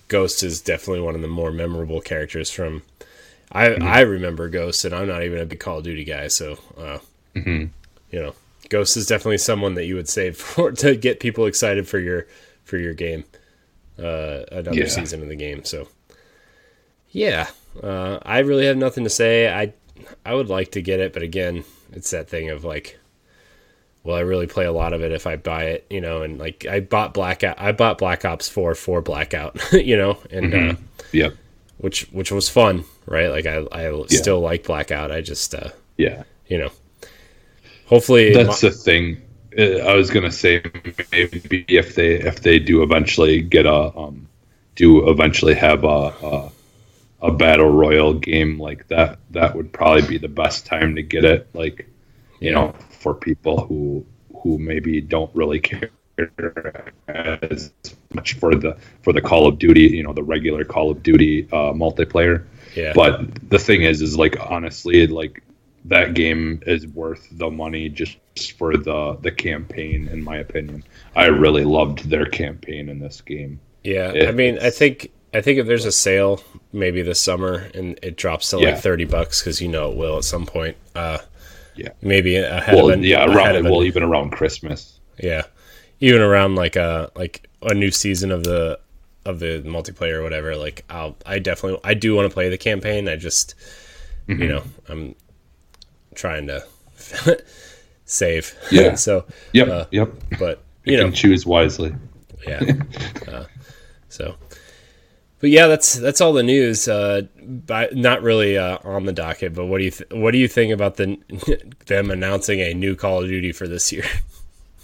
Ghost is definitely one of the more memorable characters from. I mm-hmm. I remember Ghost, and I'm not even a big Call of Duty guy, so uh, mm-hmm. you know, Ghost is definitely someone that you would save for to get people excited for your for your game, uh, another yeah. season of the game. So yeah, uh, I really have nothing to say. I I would like to get it, but again, it's that thing of like, well, I really play a lot of it if I buy it, you know, and like I bought Blackout, I bought Black Ops Four for Blackout, you know, and mm-hmm. uh, yeah, which which was fun, right? Like I I yeah. still like Blackout. I just uh, yeah, you know, hopefully that's my- the thing. I was gonna say maybe if they if they do eventually get a um, do eventually have a, a a battle royal game like that, that would probably be the best time to get it. Like, you know, for people who who maybe don't really care as much for the for the Call of Duty, you know, the regular Call of Duty uh, multiplayer. Yeah. But the thing is, is like honestly, like that game is worth the money just for the the campaign. In my opinion, I really loved their campaign in this game. Yeah, it, I mean, I think I think if there's a sale, maybe this summer, and it drops to yeah. like thirty bucks because you know it will at some point. Uh, yeah, maybe ahead well, of an, yeah, around well, even around Christmas. Yeah, even around like a like a new season of the of the multiplayer or whatever. Like I'll I definitely I do want to play the campaign. I just mm-hmm. you know I'm trying to save. Yeah. so yep, uh, yep. But you, you know, choose wisely. Yeah. uh, so but yeah, that's that's all the news. Uh, not really uh, on the docket, but what do you th- what do you think about the them announcing a new Call of Duty for this year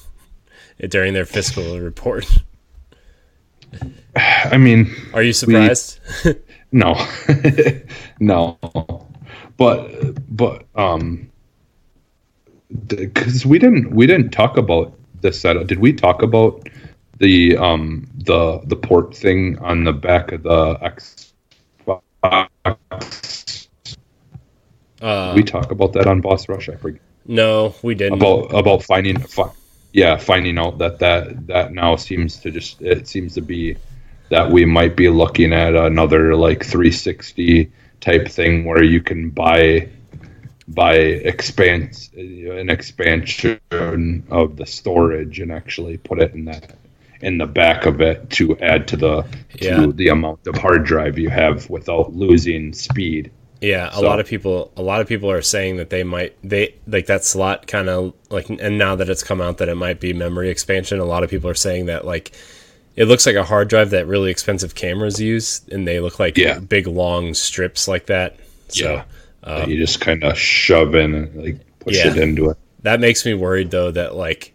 during their fiscal report? I mean, are you surprised? We, no, no, but but um, because we didn't we didn't talk about this setup. Did we talk about the um the the port thing on the back of the Xbox. Uh, we talk about that on Boss Rush. I forget. No, we didn't. About about finding, fi- yeah, finding out that that that now seems to just it seems to be that we might be looking at another like 360 type thing where you can buy by expanse an expansion of the storage and actually put it in that in the back of it to add to the yeah. to the amount of hard drive you have without losing speed. Yeah, a so. lot of people a lot of people are saying that they might they like that slot kind of like and now that it's come out that it might be memory expansion, a lot of people are saying that like it looks like a hard drive that really expensive cameras use and they look like yeah. big long strips like that. So yeah. Um, you just kind of shove in and like push yeah. it into it. That makes me worried though that like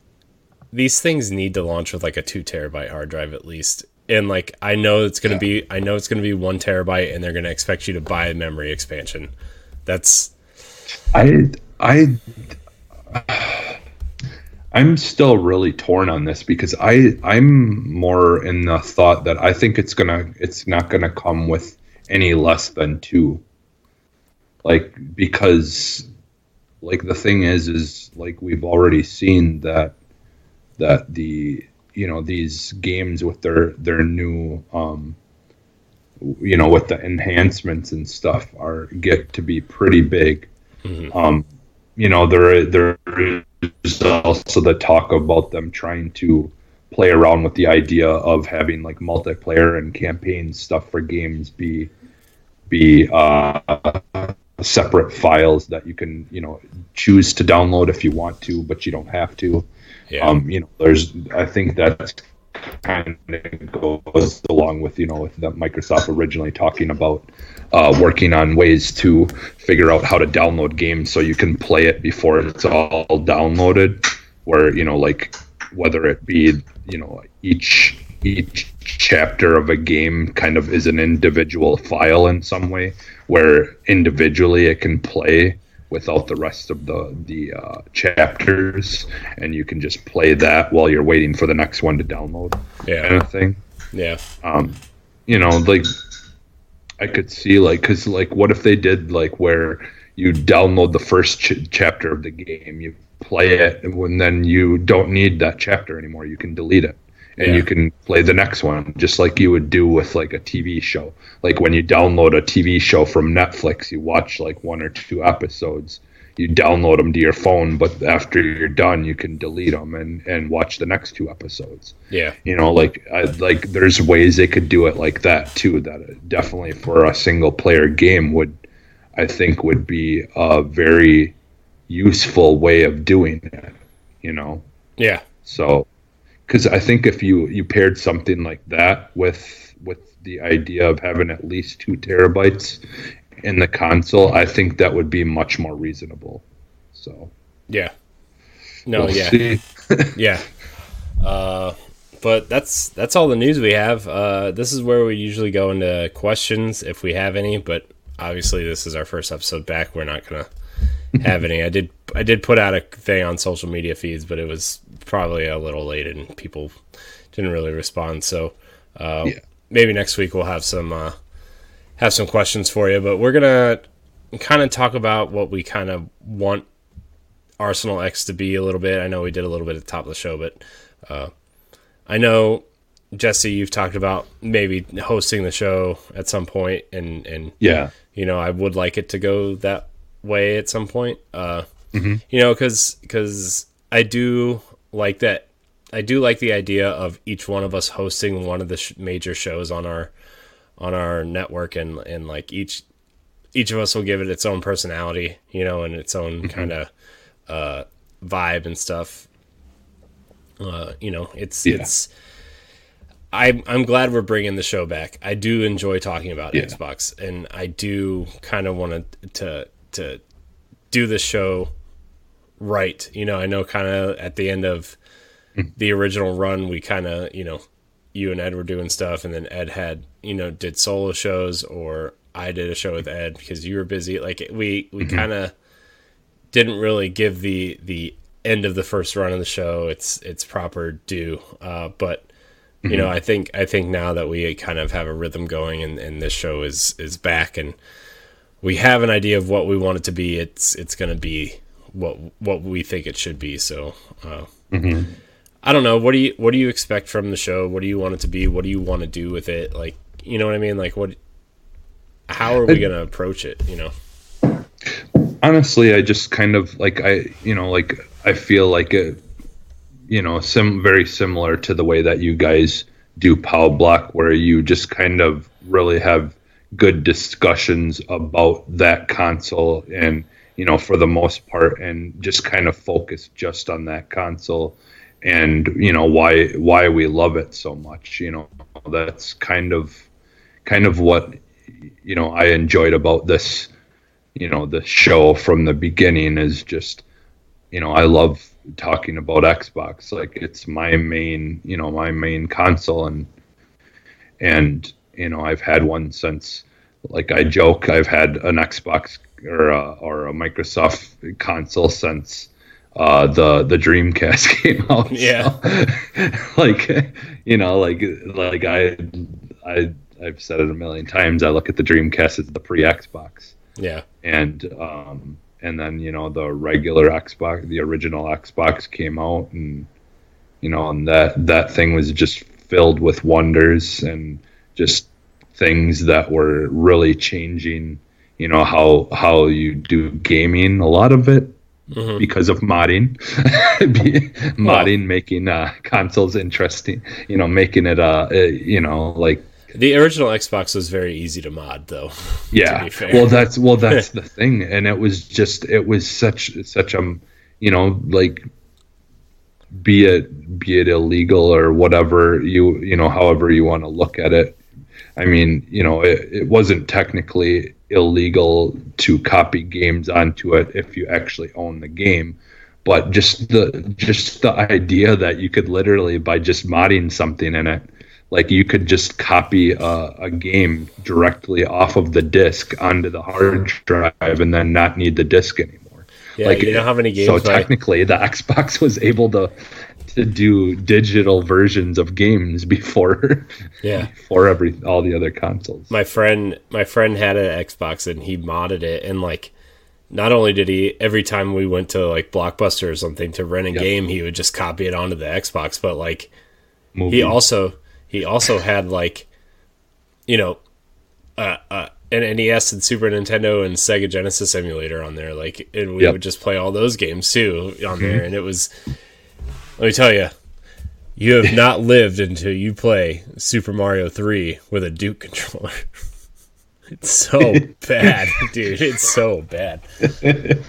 these things need to launch with like a 2 terabyte hard drive at least and like I know it's gonna yeah. be I know it's gonna be one terabyte, and they're gonna expect you to buy a memory expansion. That's I I I'm still really torn on this because I I'm more in the thought that I think it's gonna it's not gonna come with any less than two. Like because like the thing is is like we've already seen that that the you know these games with their their new um, you know with the enhancements and stuff are get to be pretty big. Mm-hmm. Um, you know there there is also the talk about them trying to play around with the idea of having like multiplayer and campaign stuff for games be be uh, separate files that you can you know choose to download if you want to, but you don't have to. Yeah. Um, you know, there's I think that's kind of goes along with you know with the Microsoft originally talking about uh, working on ways to figure out how to download games so you can play it before it's all downloaded. Where you know like whether it be you know each each chapter of a game kind of is an individual file in some way where individually it can play without the rest of the the uh, chapters, and you can just play that while you're waiting for the next one to download. Yeah, kind of thing. Yeah. Um, you know, like I could see like because like what if they did like where you download the first ch- chapter of the game, you play it, and then you don't need that chapter anymore. You can delete it and yeah. you can play the next one just like you would do with like a TV show. Like when you download a TV show from Netflix, you watch like one or two episodes. You download them to your phone, but after you're done, you can delete them and, and watch the next two episodes. Yeah, you know, like I, like there's ways they could do it like that too. That definitely for a single player game would, I think, would be a very useful way of doing it. You know. Yeah. So because I think if you you paired something like that with with the idea of having at least two terabytes in the console, I think that would be much more reasonable. So yeah, no, we'll yeah, yeah. Uh, but that's that's all the news we have. Uh, this is where we usually go into questions if we have any. But obviously, this is our first episode back. We're not gonna have any. I did I did put out a thing on social media feeds, but it was probably a little late and people didn't really respond. So uh, yeah. maybe next week we'll have some uh, have some questions for you. But we're gonna kind of talk about what we kind of want Arsenal X to be a little bit. I know we did a little bit at the top of the show, but uh, I know Jesse, you've talked about maybe hosting the show at some point, and and yeah, you know, I would like it to go that way at some point. Uh, mm-hmm. You know, because because I do like that. I do like the idea of each one of us hosting one of the sh- major shows on our on our network, and and like each each of us will give it its own personality, you know, and its own mm-hmm. kind of uh, vibe and stuff. Uh, you know, it's yeah. it's. I'm I'm glad we're bringing the show back. I do enjoy talking about yeah. Xbox, and I do kind of want to to to do the show right. You know, I know kind of at the end of hmm. the original run, we kind of, you know, you and Ed were doing stuff, and then Ed had, you know, did solo shows, or I did a show with Ed because you were busy. Like we we mm-hmm. kind of didn't really give the the end of the first run of the show its its proper due. Uh, but you mm-hmm. know, I think I think now that we kind of have a rhythm going, and, and this show is is back, and we have an idea of what we want it to be. It's it's going to be what what we think it should be. So uh, mm-hmm. I don't know. What do you what do you expect from the show? What do you want it to be? What do you want to do with it? Like you know what I mean? Like what? How are we going to approach it? You know. Honestly, I just kind of like I you know like I feel like it, you know, sim very similar to the way that you guys do Pow Block, where you just kind of really have good discussions about that console and you know for the most part and just kind of focus just on that console and you know why why we love it so much you know. That's kind of kind of what you know I enjoyed about this you know the show from the beginning is just you know I love talking about Xbox. Like it's my main you know my main console and and you know I've had one since like I joke I've had an Xbox or a, or a Microsoft console since uh, the the Dreamcast came out. Yeah, so, like you know, like like I I I've said it a million times. I look at the Dreamcast as the pre Xbox. Yeah, and um and then you know the regular Xbox, the original Xbox came out, and you know, and that that thing was just filled with wonders and just things that were really changing you know how how you do gaming a lot of it mm-hmm. because of modding. Modding making uh, consoles interesting you know making it uh, uh you know like the original xbox was very easy to mod though yeah. well that's well that's the thing. And it was just it was such such a you know like be it be it illegal or whatever you you know however you want to look at it i mean you know it, it wasn't technically illegal to copy games onto it if you actually own the game but just the just the idea that you could literally by just modding something in it like you could just copy a, a, game directly off of the disk onto the hard drive and then not need the disk anymore. Yeah, like you know how many games so technically the xbox was able to to do digital versions of games before yeah for every all the other consoles. My friend my friend had an Xbox and he modded it and like not only did he every time we went to like Blockbuster or something to rent a yep. game, he would just copy it onto the Xbox, but like Movie. he also he also had like you know uh, uh an NES and Super Nintendo and Sega Genesis emulator on there like and we yep. would just play all those games too on mm-hmm. there and it was let me tell you, you have not lived until you play Super Mario 3 with a Duke controller. it's so bad, dude. It's so bad.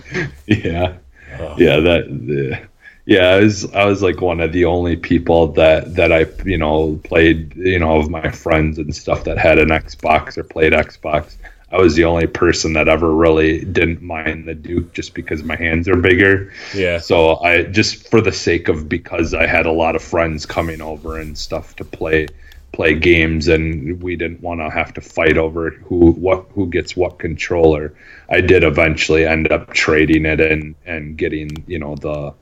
yeah. Oh. Yeah, that uh, yeah, I was I was like one of the only people that that I, you know, played, you know, of my friends and stuff that had an Xbox or played Xbox I was the only person that ever really didn't mind the Duke just because my hands are bigger. Yeah. So I just for the sake of because I had a lot of friends coming over and stuff to play play games and we didn't want to have to fight over who what who gets what controller. I did eventually end up trading it and and getting, you know, the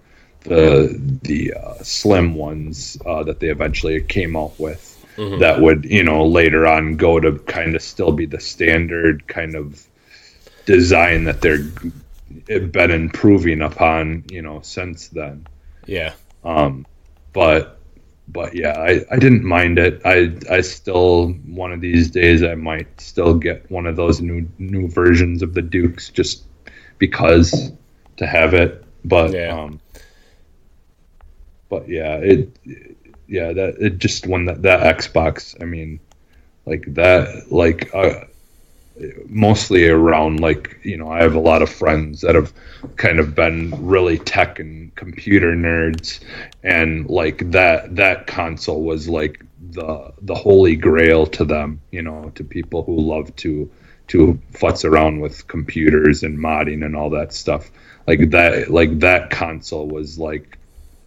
the the uh, slim ones uh, that they eventually came out with mm-hmm. that would you know later on go to kind of still be the standard kind of design that they're been improving upon you know since then yeah um but but yeah i i didn't mind it i i still one of these days i might still get one of those new new versions of the dukes just because to have it but yeah. um but yeah it yeah, that it just when that, that Xbox, I mean, like that, like uh, mostly around like you know, I have a lot of friends that have kind of been really tech and computer nerds, and like that that console was like the the holy grail to them, you know, to people who love to to futz around with computers and modding and all that stuff. Like that, like that console was like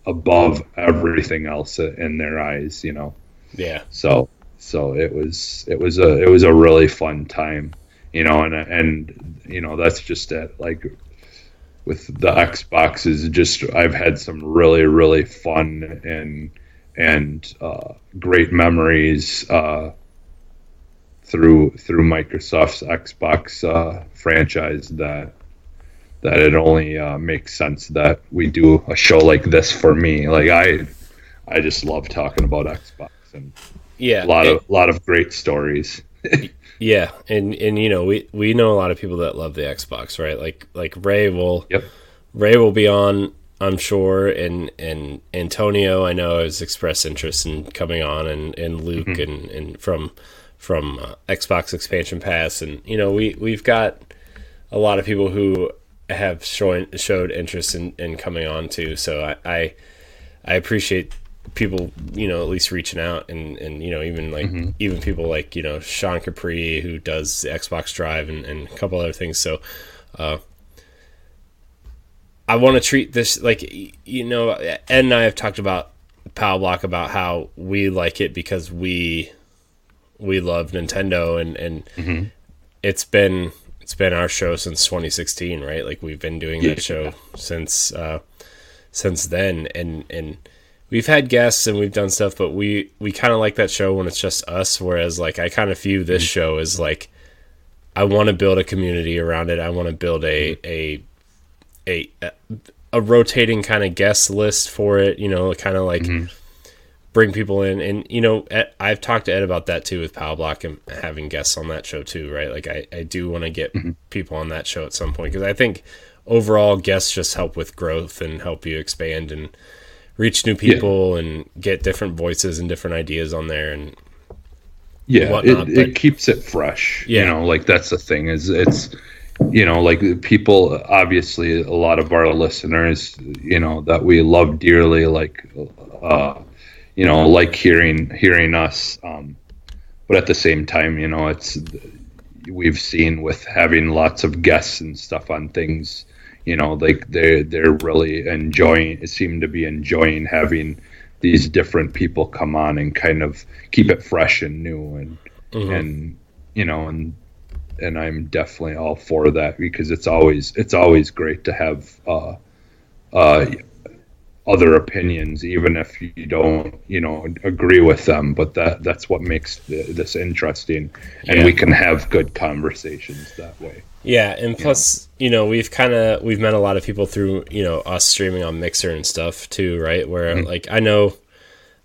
above everything else in their eyes, you know. Yeah. So so it was it was a it was a really fun time, you know, and and you know that's just it. Like with the Xboxes, just I've had some really really fun and and uh, great memories uh, through through Microsoft's Xbox uh, franchise that that it only uh, makes sense that we do a show like this for me. Like I, I just love talking about Xbox and yeah, a lot of a lot of great stories. yeah, and and you know we we know a lot of people that love the Xbox, right? Like like Ray will yep. Ray will be on. I'm sure, and and Antonio, I know has expressed interest in coming on, and and Luke, mm-hmm. and and from from uh, Xbox Expansion Pass, and you know we we've got a lot of people who have shown showed interest in, in coming on too. So I, I, I appreciate people you know at least reaching out and and you know even like mm-hmm. even people like you know Sean Capri who does the Xbox Drive and, and a couple other things. So. Uh, I want to treat this like you know Ed and I have talked about Pow Block about how we like it because we we love Nintendo and and mm-hmm. it's been it's been our show since 2016 right? Like we've been doing that show since uh since then. And and we've had guests and we've done stuff but we we kind of like that show when it's just us whereas like I kind of view this mm-hmm. show as like I want to build a community around it. I want to build a mm-hmm. a a a rotating kind of guest list for it you know kind of like mm-hmm bring people in and you know i've talked to ed about that too with pow block and having guests on that show too right like i, I do want to get mm-hmm. people on that show at some point because i think overall guests just help with growth and help you expand and reach new people yeah. and get different voices and different ideas on there and yeah whatnot, it, but, it keeps it fresh yeah. you know like that's the thing is it's you know like people obviously a lot of our listeners you know that we love dearly like uh you know, like hearing hearing us. Um, but at the same time, you know, it's we've seen with having lots of guests and stuff on things. You know, like they they're really enjoying. It seem to be enjoying having these different people come on and kind of keep it fresh and new and mm-hmm. and you know and and I'm definitely all for that because it's always it's always great to have uh, uh, other opinions, even if you don't, you know, agree with them. But that that's what makes the, this interesting, and yeah. we can have good conversations that way. Yeah, and plus, you know, we've kind of we've met a lot of people through you know us streaming on Mixer and stuff too, right? Where mm-hmm. like I know,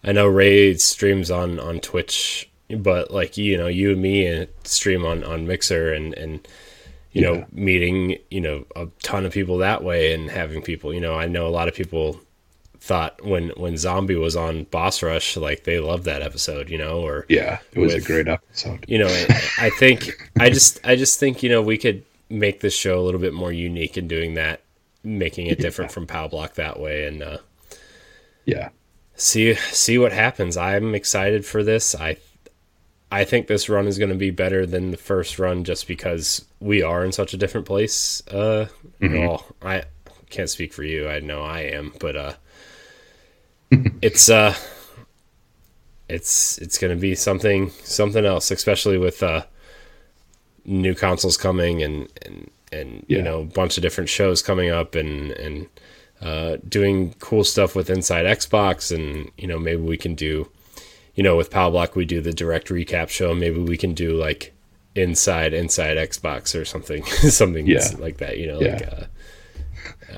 I know Ray streams on on Twitch, but like you know, you and me and stream on on Mixer and and you yeah. know meeting you know a ton of people that way and having people you know i know a lot of people thought when when zombie was on boss rush like they loved that episode you know or yeah it was with, a great episode. you know i think i just i just think you know we could make this show a little bit more unique in doing that making it different yeah. from pow block that way and uh yeah. see see what happens. I'm excited for this. I i think this run is going to be better than the first run just because we are in such a different place uh mm-hmm. well i can't speak for you. I know i am but uh it's uh it's it's going to be something something else, especially with uh, new consoles coming and and and yeah. you know a bunch of different shows coming up and and uh, doing cool stuff with Inside Xbox and you know maybe we can do you know with Pow Block we do the direct recap show maybe we can do like inside inside Xbox or something something yeah. like that you know yeah. like uh,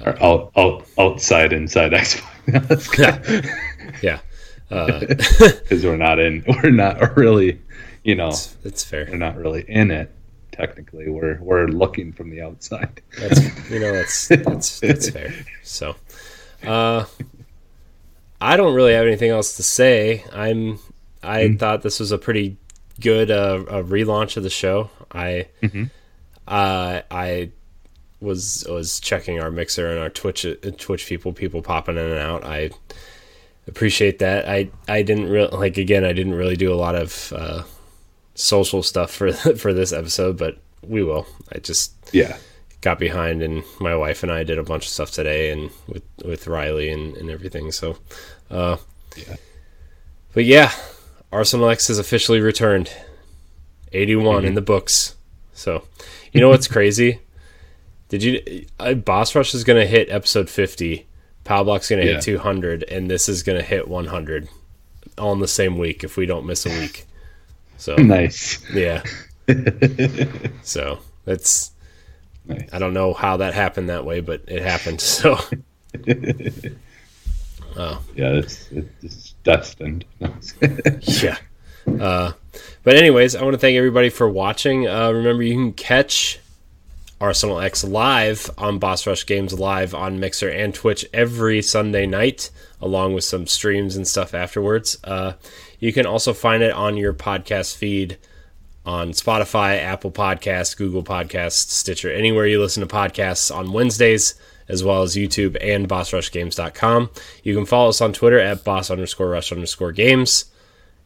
or out, out, outside inside Xbox. yeah, because uh, we're not in. We're not really, you know. It's, it's, fair. We're not really in it. Technically, we're we're looking from the outside. That's you know that's that's that's fair. So, uh, I don't really have anything else to say. I'm. I mm-hmm. thought this was a pretty good uh, a relaunch of the show. I. Mm-hmm. Uh, I was was checking our mixer and our Twitch Twitch people people popping in and out. I appreciate that. I I didn't really like again. I didn't really do a lot of uh, social stuff for for this episode, but we will. I just yeah got behind, and my wife and I did a bunch of stuff today, and with with Riley and and everything. So, uh, yeah. But yeah, Arsenal X has officially returned. 81 mm-hmm. in the books. So, you know what's crazy? Did you? Uh, Boss Rush is going to hit episode fifty. Pow Block's going to yeah. hit two hundred, and this is going to hit one hundred, all in the same week if we don't miss a week. So nice. Yeah. so that's. Nice. I don't know how that happened that way, but it happened. So. oh. Yeah, it's it's destined. yeah. Uh, but anyways, I want to thank everybody for watching. Uh, remember, you can catch Arsenal X live on Boss Rush Games live on Mixer and Twitch every Sunday night, along with some streams and stuff afterwards. Uh, you can also find it on your podcast feed on Spotify, Apple Podcasts, Google Podcasts, Stitcher, anywhere you listen to podcasts on Wednesdays, as well as YouTube and BossRushGames.com. You can follow us on Twitter at Boss underscore Rush underscore Games,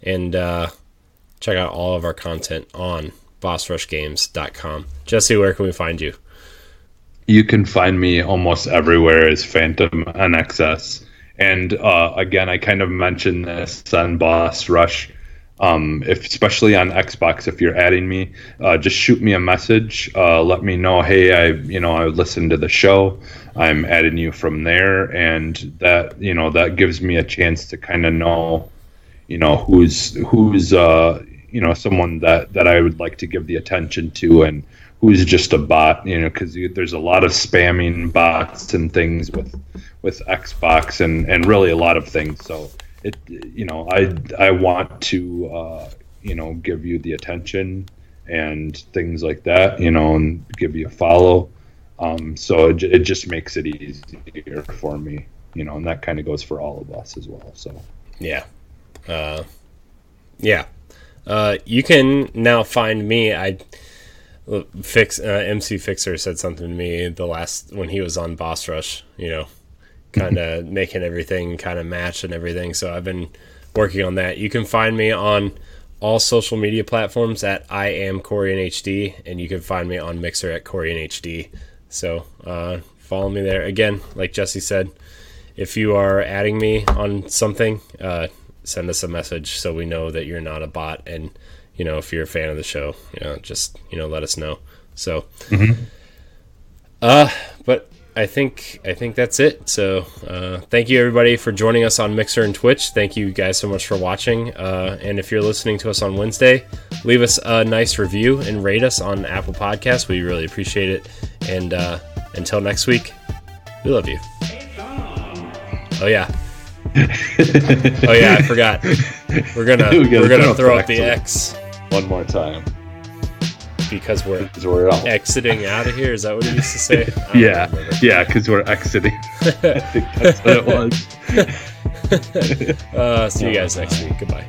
and uh, check out all of our content on BossRushGames.com. Jesse, where can we find you? You can find me almost everywhere as Phantom NXS. And uh, again, I kind of mentioned this on Boss Rush um, if especially on Xbox, if you're adding me, uh, just shoot me a message. Uh, let me know, hey, I you know I listened to the show. I'm adding you from there, and that you know that gives me a chance to kind of know, you know, who's who's uh, you know someone that that I would like to give the attention to, and who's just a bot. You know, because there's a lot of spamming bots and things with with Xbox, and and really a lot of things. So it you know i i want to uh, you know give you the attention and things like that you know and give you a follow um, so it, it just makes it easier for me you know and that kind of goes for all of us as well so yeah uh, yeah uh, you can now find me i fix uh, mc fixer said something to me the last when he was on boss rush you know kind of making everything kind of match and everything. So I've been working on that. You can find me on all social media platforms at I am Corian HD, and you can find me on Mixer at Corian HD. So uh, follow me there. Again, like Jesse said, if you are adding me on something, uh, send us a message so we know that you're not a bot. And you know, if you're a fan of the show, you know, just you know, let us know. So, mm-hmm. uh, but I think I think that's it. So uh, thank you everybody for joining us on Mixer and Twitch. Thank you guys so much for watching. Uh, and if you're listening to us on Wednesday, leave us a nice review and rate us on Apple Podcasts. We really appreciate it. And uh, until next week, we love you. Oh yeah. oh yeah, I forgot. We're gonna we are gonna throw up the X one more time because we're, we're exiting out of here. Is that what he used to say? yeah, remember. yeah, because we're exiting. I think that's what it was. uh, see you guys next week. Goodbye.